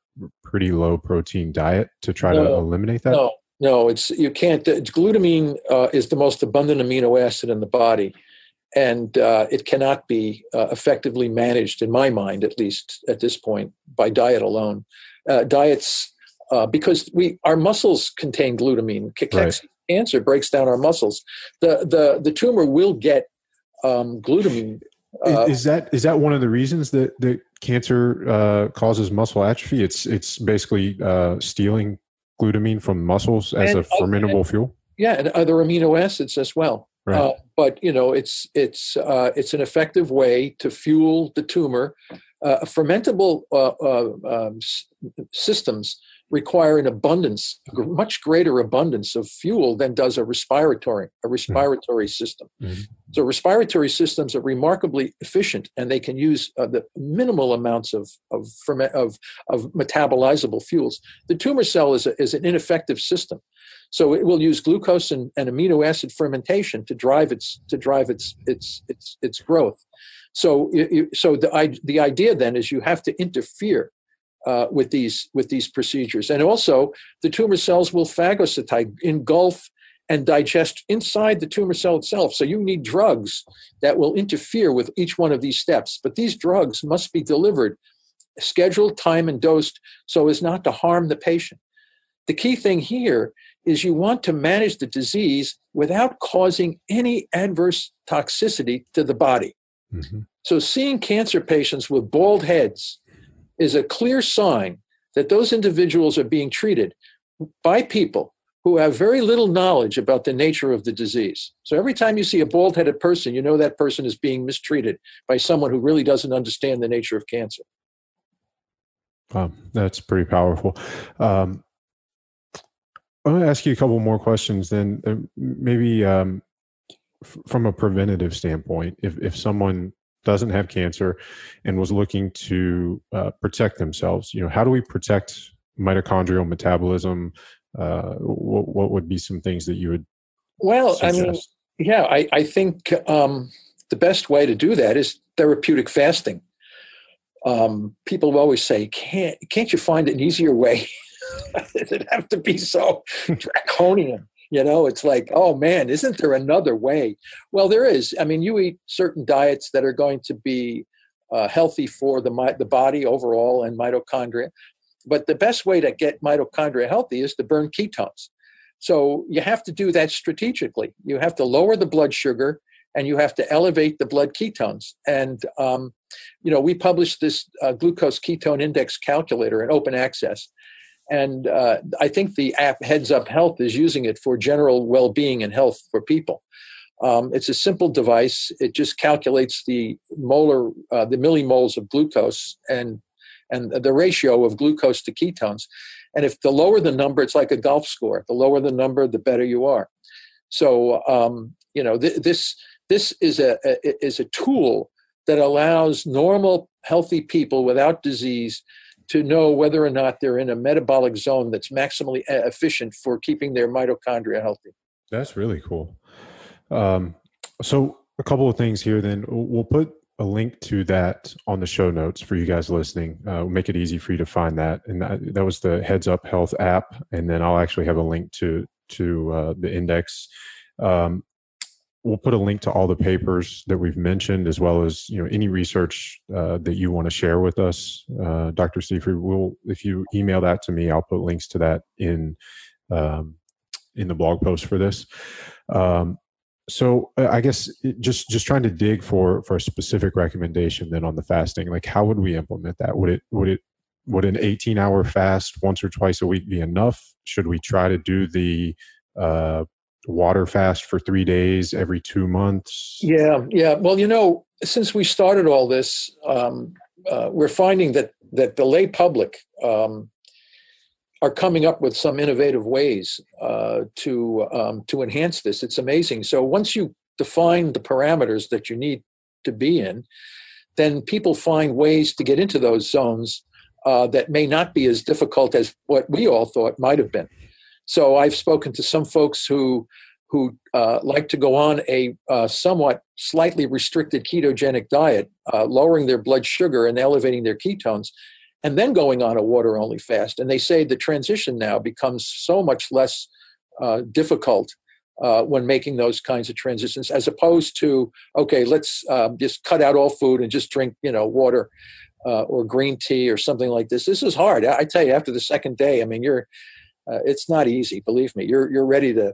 Speaker 5: pretty low protein diet to try no, to eliminate that?
Speaker 1: No, no, it's you can't. Glutamine uh, is the most abundant amino acid in the body, and uh, it cannot be uh, effectively managed, in my mind, at least at this point, by diet alone. Uh, diets, uh, because we our muscles contain glutamine. Right. Cancer breaks down our muscles. The the the tumor will get um, glutamine.
Speaker 5: Uh, is that is that one of the reasons that that cancer uh, causes muscle atrophy? It's it's basically stealing glutamine from muscles as a fermentable and, fuel.
Speaker 1: Yeah, and other amino acids as well. Right. Uh, but you know, it's it's uh, it's an effective way to fuel the tumor. Uh, fermentable uh, uh, um, systems require an abundance, much greater abundance of fuel than does a respiratory a respiratory system.
Speaker 5: Mhm.
Speaker 1: So respiratory systems are remarkably efficient, and they can use uh, the minimal amounts of of, ferment, of of metabolizable fuels. The tumor cell is a, is an ineffective system, so it will use glucose and, and amino acid fermentation to drive its to drive its its its its growth. So so the i- the idea then is you have to interfere uh, with these with these procedures, and also the tumor cells will phagocytate, engulf, and digest inside the tumor cell itself. So you need drugs that will interfere with each one of these steps. But these drugs must be delivered, scheduled, time, and dosed so as not to harm the patient. The key thing here is you want to manage the disease without causing any adverse toxicity to the body.
Speaker 5: Mhm.
Speaker 1: So, seeing cancer patients with bald heads is a clear sign that those individuals are being treated by people who have very little knowledge about the nature of the disease. So, every time you see a bald headed person, you know that person is being mistreated by someone who really doesn't understand the nature of cancer.
Speaker 5: Wow, that's pretty powerful. Um, I'm going to ask you a couple more questions. Then uh, maybe um, f- from a preventative standpoint, if if someone doesn't have cancer and was looking to uh, protect themselves, you know, how do we protect mitochondrial metabolism? Uh, what, what would be some things that you would
Speaker 1: Well, I mean, yeah, I, I think um, the best way to do that is therapeutic fasting. Um, people always say, "Can't can't you find an easier way?" Does it have to be so draconian? You know, it's like, oh man, isn't there another way? Well, there is. I mean, you eat certain diets that are going to be uh, healthy for the the body overall and mitochondria. But the best way to get mitochondria healthy is to burn ketones. So you have to do that strategically. You have to lower the blood sugar and you have to elevate the blood ketones. And, um, you know, we published this uh, glucose ketone index calculator in open access. And uh, I think the app Heads Up Health is using it for general well being and health for people. Um, it's a simple device. It just calculates the molar, uh, the millimoles of glucose and and the ratio of glucose to ketones. And if the lower the number, it's like a golf score. The lower the number, the better you are. So um, you know th- this this is a, a is a tool that allows normal, healthy people without disease to know whether or not they're in a metabolic zone that's maximally e- efficient for keeping their mitochondria healthy.
Speaker 5: That's really cool. Um, so a couple of things here. Then we'll put a link to that on the show notes for you guys listening. Uh, we'll make it easy for you to find that. And that, that was the Heads Up Health app. And then I'll actually have a link to to uh, the index. Um, we'll put a link to all the papers that we've mentioned, as well as you know any research uh, that you want to share with us, uh, Dr. Seyfried. Will if you email that to me, I'll put links to that in um, in the blog post for this. Um, so uh, I guess just just trying to dig for for a specific recommendation then on the fasting. Like, how would we implement that? Would it would it would an 18 hour fast once or twice a week be enough? Should we try to do the uh, water fast for three days every two months?
Speaker 1: Yeah, yeah. Well, you know, since we started all this, um, uh, we're finding that that the lay public um, are coming up with some innovative ways uh, to um, to enhance this. It's amazing. So once you define the parameters that you need to be in, then people find ways to get into those zones uh, that may not be as difficult as what we all thought might have been. So I've spoken to some folks who who uh, like to go on a uh, somewhat slightly restricted ketogenic diet, uh, lowering their blood sugar and elevating their ketones, and then going on a water only fast. And they say the transition now becomes so much less uh, difficult uh, when making those kinds of transitions, as opposed to okay, let's um, just cut out all food and just drink, you know, water. Uh, or green tea or something like this. This is hard. I I tell you, after the second day, I mean, you're uh, it's not easy. Believe me, you're you're ready to.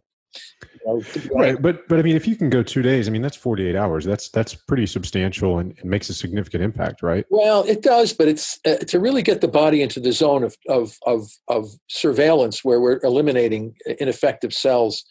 Speaker 1: You know, to
Speaker 5: Right, but but I mean, if you can go two days, I mean, that's forty eight hours. That's that's pretty substantial and, and makes a significant impact, right?
Speaker 1: Well, it does, but it's uh, to really get the body into the zone of of of of surveillance where we're eliminating ineffective cells.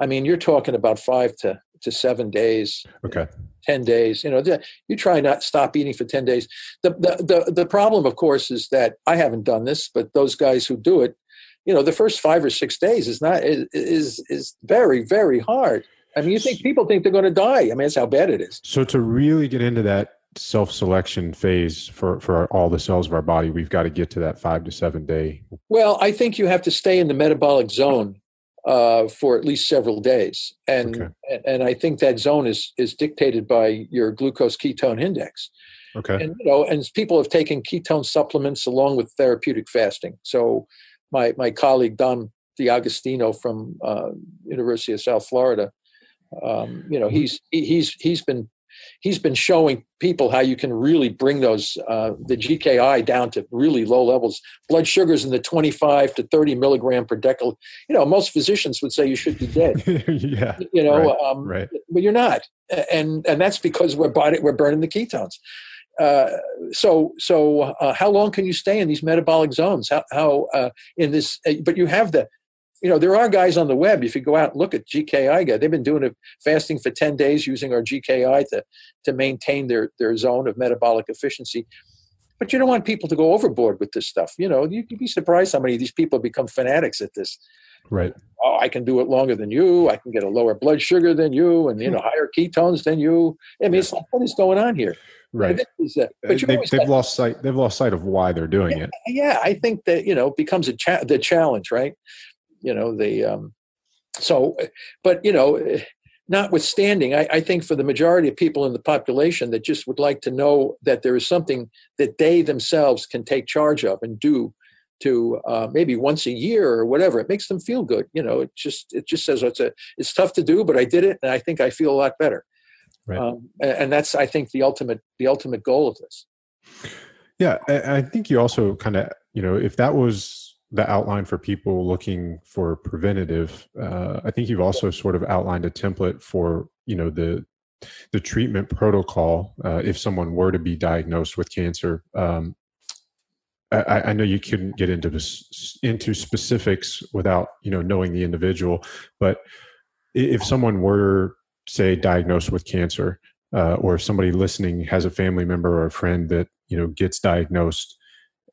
Speaker 1: I mean, you're talking about five to to seven days.
Speaker 5: Okay.
Speaker 1: 10 days you know you try not stop eating for 10 days the, the the the problem of course is that i haven't done this but those guys who do it you know, the first five or six days is not is is, is very very hard. I mean, you think people think they're going to die. I mean, that's how bad it is.
Speaker 5: So to really get into that self-selection phase for for all the cells of our body, we've got to get to that five to seven day.
Speaker 1: Well, I think you have to stay in the metabolic zone uh, for at least several days, and
Speaker 5: Okay.
Speaker 1: and I think that zone is is dictated by your glucose ketone index.
Speaker 5: Okay.
Speaker 1: and you know, and people have taken ketone supplements along with therapeutic fasting. So, my my colleague Dom D'Agostino from uh, University of South Florida, um, you know, he's he- he's he's been he's been showing people how you can really bring those uh, the GKI down to really low levels. Blood sugars in the 25 to 30 milligram per decil. You know, most physicians would say you should be dead.
Speaker 5: yeah.
Speaker 1: You know,
Speaker 5: Right,
Speaker 1: um,
Speaker 5: right.
Speaker 1: but you're not, and and that's because we're body, we're burning the ketones. Uh, so so uh, how long can you stay in these metabolic zones? How how uh, in this? Uh, but you have the, you know, there are guys on the web. If you go out and look at GKI guy, they've been doing it fasting for ten days using our GKI to to maintain their their zone of metabolic efficiency. But you don't want people to go overboard with this stuff. You know, you'd be surprised how many of these people become fanatics at this
Speaker 5: Right.
Speaker 1: oh, I can do it longer than you. I can get a lower blood sugar than you, and you know higher ketones than you. I mean, it's like what is going on here?
Speaker 5: Right.
Speaker 1: Is, uh, but always
Speaker 5: they've lost sight. They've lost sight of why they're doing it.
Speaker 1: yeah, I think that you know it becomes a cha- the challenge, right? You know the um, so, but you know, notwithstanding, I, I think for the majority of people in the population that just would like to know that there is something that they themselves can take charge of and do to uh, maybe once a year or whatever, it makes them feel good. You know, it just it just says it's a it's tough to do, but I did it, and I think I feel a lot better.
Speaker 5: Right.
Speaker 1: Um, and, and that's I think the ultimate the ultimate goal of this.
Speaker 5: Yeah, I I think you also kind of, you know, if that was the outline for people looking for preventative, uh, I think you've also sort of outlined a template for, you know, the the treatment protocol uh, if someone were to be diagnosed with cancer. Um, I, I know you couldn't get into this into specifics without, you know, knowing the individual, but if someone were, say, diagnosed with cancer, uh, or if somebody listening has a family member or a friend that you know gets diagnosed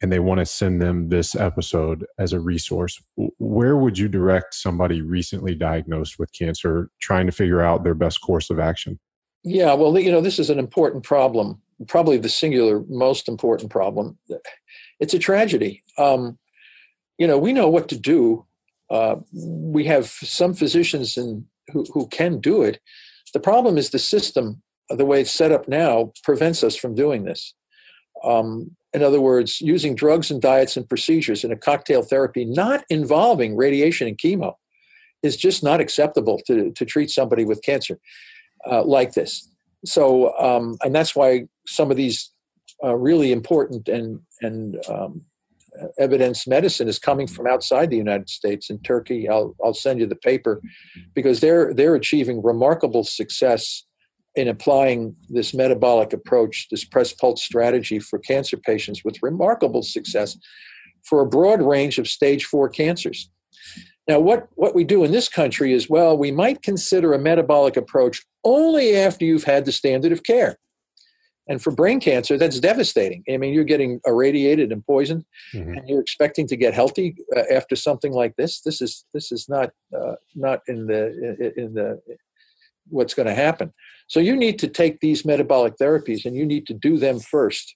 Speaker 5: and they want to send them this episode as a resource where would you direct somebody recently diagnosed with cancer trying to figure out their best course of action
Speaker 1: Yeah, well, you know, this is an important problem, probably the singular most important problem. It's a tragedy. Um, you know, we know what to do. Uh, we have some physicians in, who, who can do it. The problem is the system, the way it's set up now, prevents us from doing this. Um, in other words, using drugs and diets and procedures in a cocktail therapy not involving radiation and chemo is just not acceptable to, to treat somebody with cancer uh, like this. So, um, and that's why some of these uh, really important and and um, evidence medicine is coming from outside the United States. In Turkey, I'll I'll send you the paper because they're they're achieving remarkable success in applying this metabolic approach, this press pulse strategy for cancer patients with remarkable success for a broad range of stage four cancers. Now, what, what we do in this country is, well, we might consider a metabolic approach only after you've had the standard of care. And for brain cancer, that's devastating. I mean, you're getting irradiated and poisoned,
Speaker 5: Mhm.
Speaker 1: and you're expecting to get healthy uh, after something like this. This is this is not uh, not in the in the what's going to happen. So you need to take these metabolic therapies, and you need to do them first.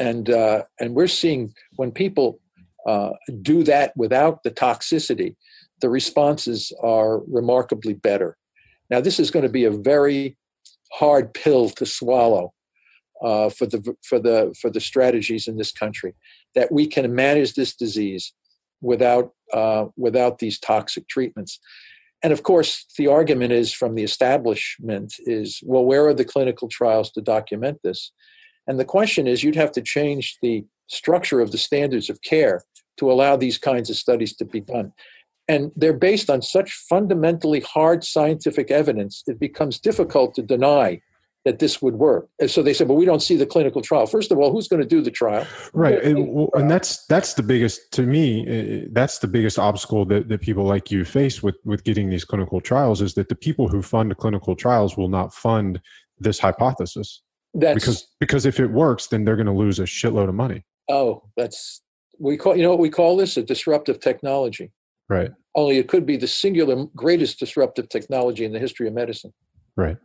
Speaker 1: And uh, and we're seeing when people uh, do that without the toxicity, the responses are remarkably better. Now, this is going to be a very hard pill to swallow uh, for the for the for the strategies in this country that we can manage this disease without uh, without these toxic treatments. And of course, the argument is from the establishment is well, where are the clinical trials to document this? And the question is, you'd have to change the structure of the standards of care to allow these kinds of studies to be done. And they're based on such fundamentally hard scientific evidence, it becomes difficult to deny that this would work. And so they said, well, we don't see the clinical trial. First of all, who's going to do the trial?
Speaker 5: right and, well, and that's that's the biggest to me that's the biggest obstacle that, that people like you face with with getting these clinical trials is that the people who fund clinical trials will not fund this hypothesis
Speaker 1: That's
Speaker 5: because because if it works then they're going to lose a shitload of money
Speaker 1: oh, that's we call you know what we call this a disruptive technology.
Speaker 5: Right.
Speaker 1: Only it could be the singular greatest disruptive technology in the history of medicine.
Speaker 5: Right.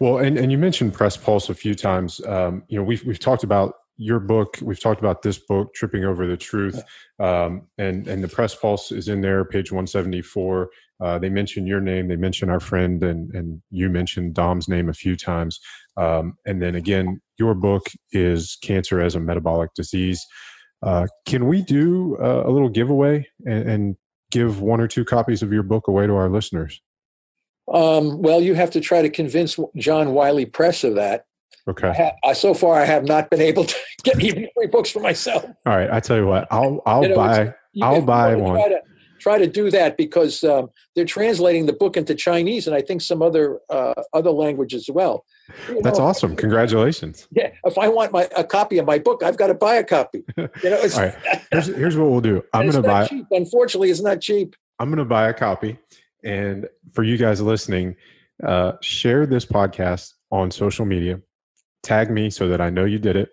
Speaker 5: Well, and, and you mentioned Press Pulse a few times. Um, you know, we've we've talked about your book. We've talked about this book, Tripping Over the Truth, um, and and the Press Pulse is in there, page one seventy four. Uh, they mention your name. They mention our friend, and and you mentioned Dom's name a few times. Um, and then again, your book is Cancer as a Metabolic Disease. Uh, can we do uh, a little giveaway and, and, give one or two copies of your book away to our listeners?
Speaker 1: Um, well, you have to try to convince John Wiley Press of that.
Speaker 5: Okay.
Speaker 1: I ha- I, so far, I have not been able to get even three books for myself.
Speaker 5: All right. I tell you what, I'll I'll you know, buy I'll buy one.
Speaker 1: Try to, try to do that because um, they're translating the book into Chinese and I think some other uh, other languages as well.
Speaker 5: You That's know, awesome! Congratulations.
Speaker 1: Yeah, if I want my a copy of my book, I've got to buy a copy. You know,
Speaker 5: All right. Here's, here's what we'll do. I'm going to buy.
Speaker 1: Cheap. Unfortunately, it's not cheap.
Speaker 5: I'm going to buy a copy, and for you guys listening, uh, share this podcast on social media. Tag me so that I know you did it,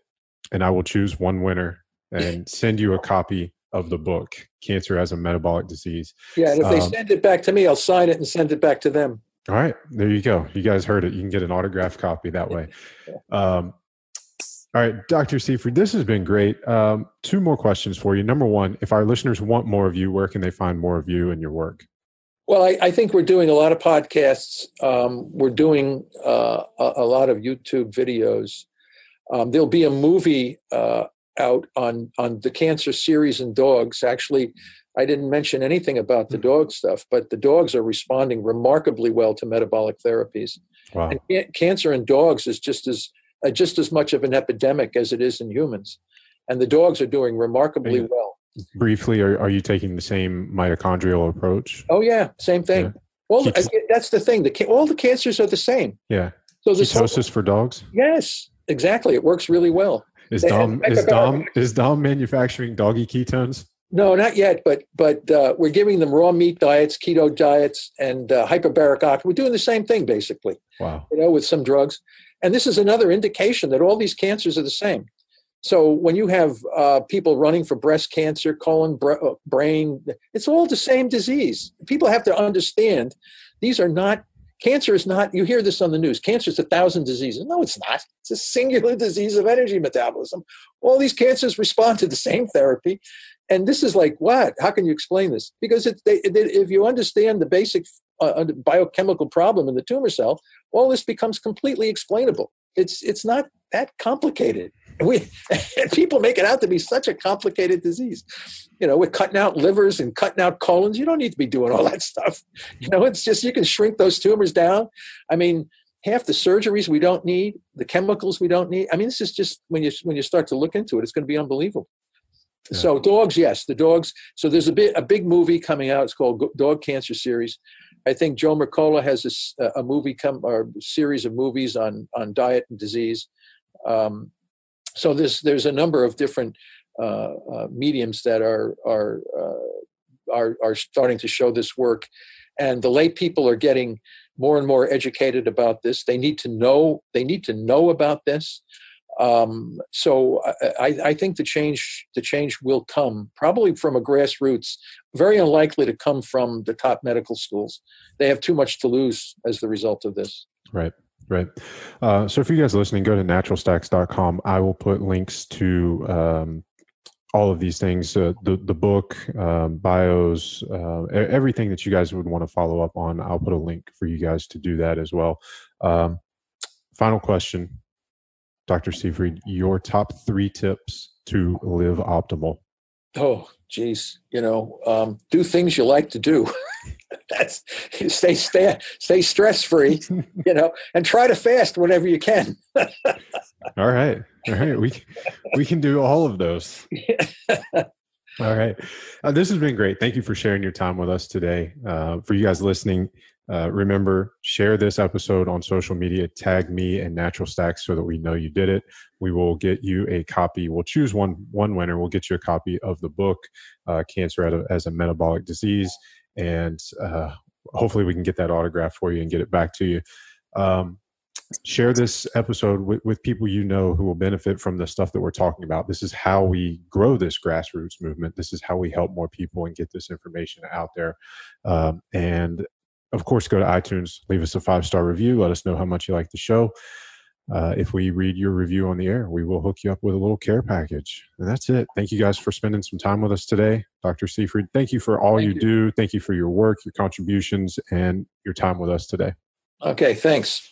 Speaker 5: and I will choose one winner and send you a copy of the book, Cancer as a Metabolic Disease.
Speaker 1: Yeah, and if they um, send it back to me, I'll sign it and send it back to them.
Speaker 5: All right, there you go. You guys heard it. You can get an autographed copy that way. Um, all right, Dr. Seyfried, this has been great. Um, two more questions for you. Number one, if our listeners want more of you, where can they find more of you and your work?
Speaker 1: Well, I, I think we're doing a lot of podcasts. Um, we're doing uh, a, a, lot of YouTube videos. Um, there'll be a movie uh, out on on the cancer series in dogs. Actually, I didn't mention anything about the hmm. dog stuff, but the dogs are responding remarkably well to metabolic therapies. Wow. And cancer in dogs is just as uh, just as much of an epidemic as it is in humans, and the dogs are doing remarkably you, well.
Speaker 5: Briefly, are, are you taking the same mitochondrial approach?
Speaker 1: Oh yeah, same thing. Yeah. Well, that's the thing. The all the cancers are the same.
Speaker 5: Yeah. So the ketosis for dogs.
Speaker 1: Yes, exactly. It works really well.
Speaker 5: Is Dom is Dom is Dom manufacturing doggy ketones?
Speaker 1: No, not yet, but but uh, we're giving them raw meat diets, keto diets, and uh, hyperbaric oxygen. We're doing the same thing basically.
Speaker 5: Wow.
Speaker 1: You know, with some drugs, and this is another indication that all these cancers are the same. So when you have uh, people running for breast cancer, colon, uh, brain, it's all the same disease. People have to understand these are not cancer. Is not. You hear this on the news. Cancer is a thousand diseases. No, it's not. It's a singular disease of energy metabolism. All these cancers respond to the same therapy and this is like what how can you explain this because it, they, if you understand the basic uh, biochemical problem in the tumor cell all this becomes completely explainable it's it's not that complicated we people make it out to be such a complicated disease you know we're cutting out livers and cutting out colons you don't need to be doing all that stuff you know it's just you can shrink those tumors down i mean half the surgeries we don't need the chemicals we don't need i mean this is just when you when you start to look into it it's going to be unbelievable so dogs, yes, the dogs. So there's a bit a big movie coming out. It's called Dog Cancer Series. I think Joe Mercola has a, a movie come or series of movies on on diet and disease. Um, so there's there's a number of different uh, uh, mediums that are are uh, are are starting to show this work, and the lay people are getting more and more educated about this. They need to know they need to know about this. Um, so I, I, think the change the change will come probably from a grassroots, very unlikely to come from the top medical schools. They have too much to lose as the result of this.
Speaker 5: Right. Right. Uh, so, for you guys are listening, go to naturalstacks.com. I will put links to um, all of these things uh, the, the book, um, bios, uh, everything that you guys would want to follow up on. I'll put a link for you guys to do that as well. Um, final question Dr. Seyfried, your top three tips to live optimal.
Speaker 1: Oh, geez, you know, um, do things you like to do. That's stay stay stay stress free, you know, and try to fast whenever you can.
Speaker 5: all right, all right, we we can do all of those. all right, uh, this has been great. Thank you for sharing your time with us today. Uh, for you guys listening, uh, remember, share this episode on social media, tag me and Natural Stacks so that we know you did it. We will get you a copy. We'll choose one one winner. We'll get you a copy of the book, uh, Cancer as a Metabolic Disease, and uh, hopefully we can get that autograph for you and get it back to you. Um, share this episode with, with people you know who will benefit from the stuff that we're talking about. This is how we grow this grassroots movement. This is how we help more people and get this information out there. Um, and of course, go to iTunes, leave us a five star review. Let us know how much you like the show. Uh, if we read your review on the air, we will hook you up with a little care package. And that's it. Thank you guys for spending some time with us today. Dr. Seyfried, thank you for all you, you do. Thank you for your work, your contributions, and your time with us today.
Speaker 1: Okay, thanks.